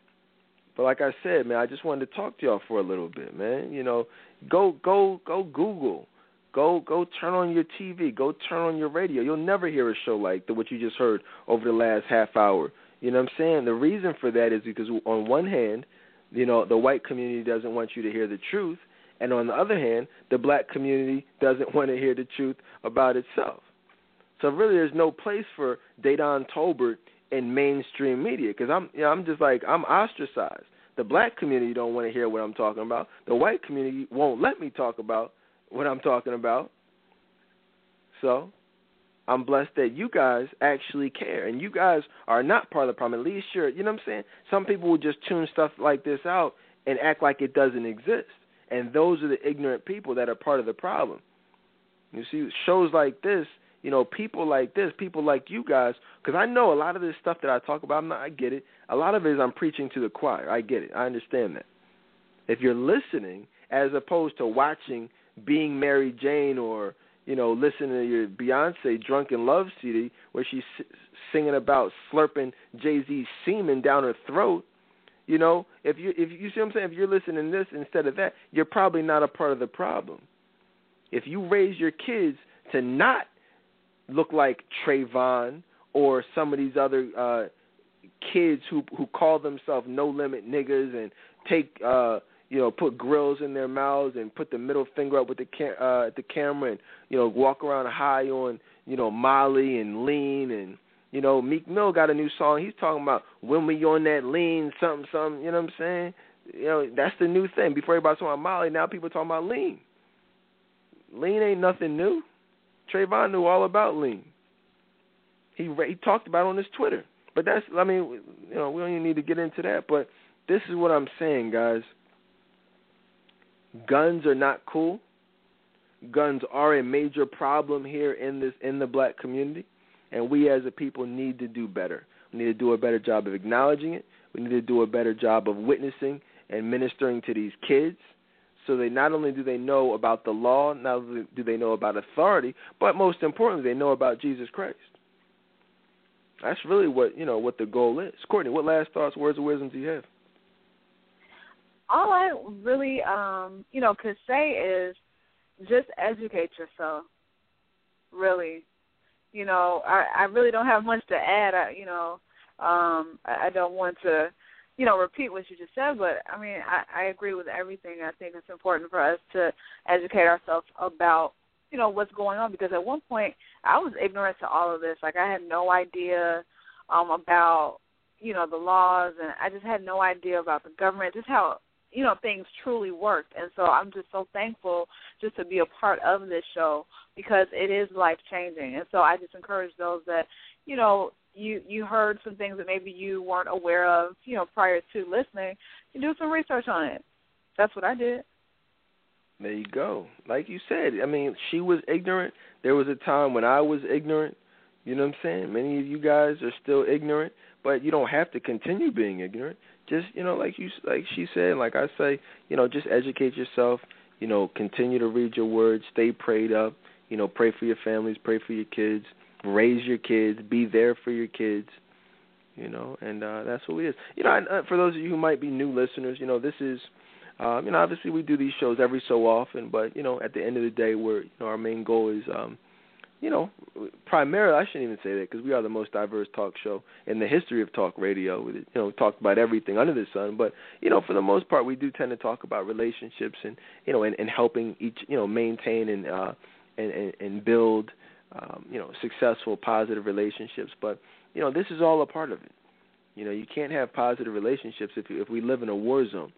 But like I said, man, I just wanted to talk to y'all for a little bit, man. You know, go go go Google. Go go turn on your TV, go turn on your radio. You'll never hear a show like the what you just heard over the last half hour. You know what I'm saying? The reason for that is because on one hand, you know, the white community doesn't want you to hear the truth, and on the other hand, the black community doesn't want to hear the truth about itself. So really, there's no place for Dedan Tolbert in mainstream media because I'm you know, I'm just like I'm ostracized. The black community don't want to hear what I'm talking about. The white community won't let me talk about what I'm talking about. So, I'm blessed that you guys actually care and you guys are not part of the problem. At least you're, you know what I'm saying? Some people will just tune stuff like this out and act like it doesn't exist. And those are the ignorant people that are part of the problem. You see, shows like this you know, people like this, people like you guys, because I know a lot of this stuff that I talk about. Not, I get it. A lot of it is I'm preaching to the choir. I get it. I understand that. If you're listening, as opposed to watching Being Mary Jane or you know listening to your Beyonce Drunk in Love CD where she's singing about slurping Jay Z's semen down her throat, you know, if you if you see what I'm saying, if you're listening to this instead of that, you're probably not a part of the problem. If you raise your kids to not look like Trayvon or some of these other uh, kids who who call themselves no limit niggas and take uh, you know put grills in their mouths and put the middle finger up with the ca- uh, at the camera and you know walk around high on you know Molly and lean and you know Meek Mill got a new song. He's talking about when we on that lean something something. You know what I'm saying? You know that's the new thing. Before everybody talking about Molly, now people talking about lean. Lean ain't nothing new. Trayvon knew all about lean. He he talked about it on his Twitter. But that's I mean you know we don't even need to get into that. But this is what I'm saying, guys. Guns are not cool. Guns are a major problem here in this in the black community, and we as a people need to do better. We need to do a better job of acknowledging it. We need to do a better job of witnessing and ministering to these kids so they not only do they know about the law, not only do they know about authority, but most importantly, they know about Jesus Christ. That's really what you know what the goal is. Courtney, what last thoughts, words of wisdom do you have? all I really, um, you know, could say is just educate yourself. Really, you know, I, I really don't have much to add. I, you know, um, I, I don't want to, you know, repeat what you just said, but I mean, I, I agree with everything. I think it's important for us to educate ourselves about, you know, what's going on because at one point I was ignorant to all of this. Like I had no idea um about you know the laws and I just had no idea about the government, just how you know things truly worked and so i'm just so thankful just to be a part of this show because it is life changing and so i just encourage those that you know you you heard some things that maybe you weren't aware of you know prior to listening you do some research on it. That's what i did. There you go. Like you said i mean she was ignorant. There was a time when i was ignorant. You know what i'm saying? Many of you guys are still ignorant but you don't have to continue being ignorant. Just you know like you like she said like i say you know just educate yourself you know continue to read your words stay prayed up you know pray for your families pray for your kids raise your kids be there for your kids you know and uh that's what it is you know and, uh, for those of you who might be new listeners you know this is um you know obviously we do these shows every so often but you know at the end of the day we're you know our main goal is um you know, primarily I shouldn't even say that because we are the most diverse talk show in the history of talk radio. We, you know, talk about everything under the sun, but you know, for the most part, we do tend to talk about relationships and you know, and, and helping each you know maintain and uh, and, and and build um, you know successful, positive relationships. But you know, this is all a part of it. You know, you can't have positive relationships if if we live in a war zone.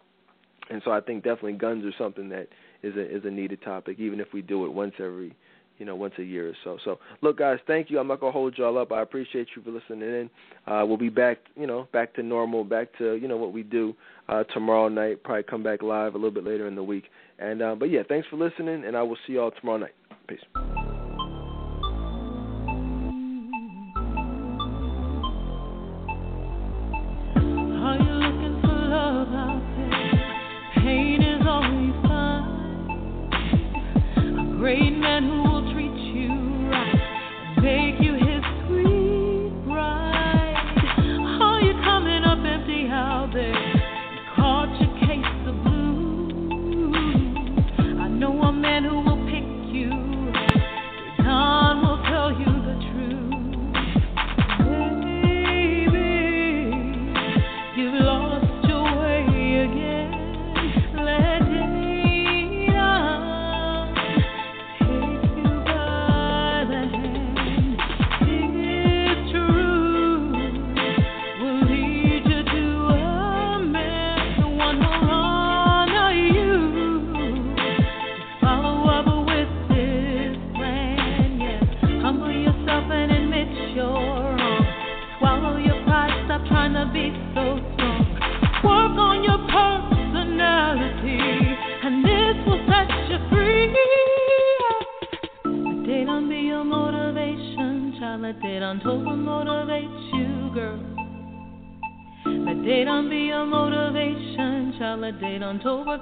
And so I think definitely guns are something that is a is a needed topic, even if we do it once every you know, once a year or so. So, look, guys, thank you. I'm not gonna hold y'all up. I appreciate you for listening in. Uh, we'll be back, you know, back to normal, back to you know what we do uh, tomorrow night. Probably come back live a little bit later in the week. And uh, but yeah, thanks for listening, and I will see y'all tomorrow night. Peace.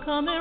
coming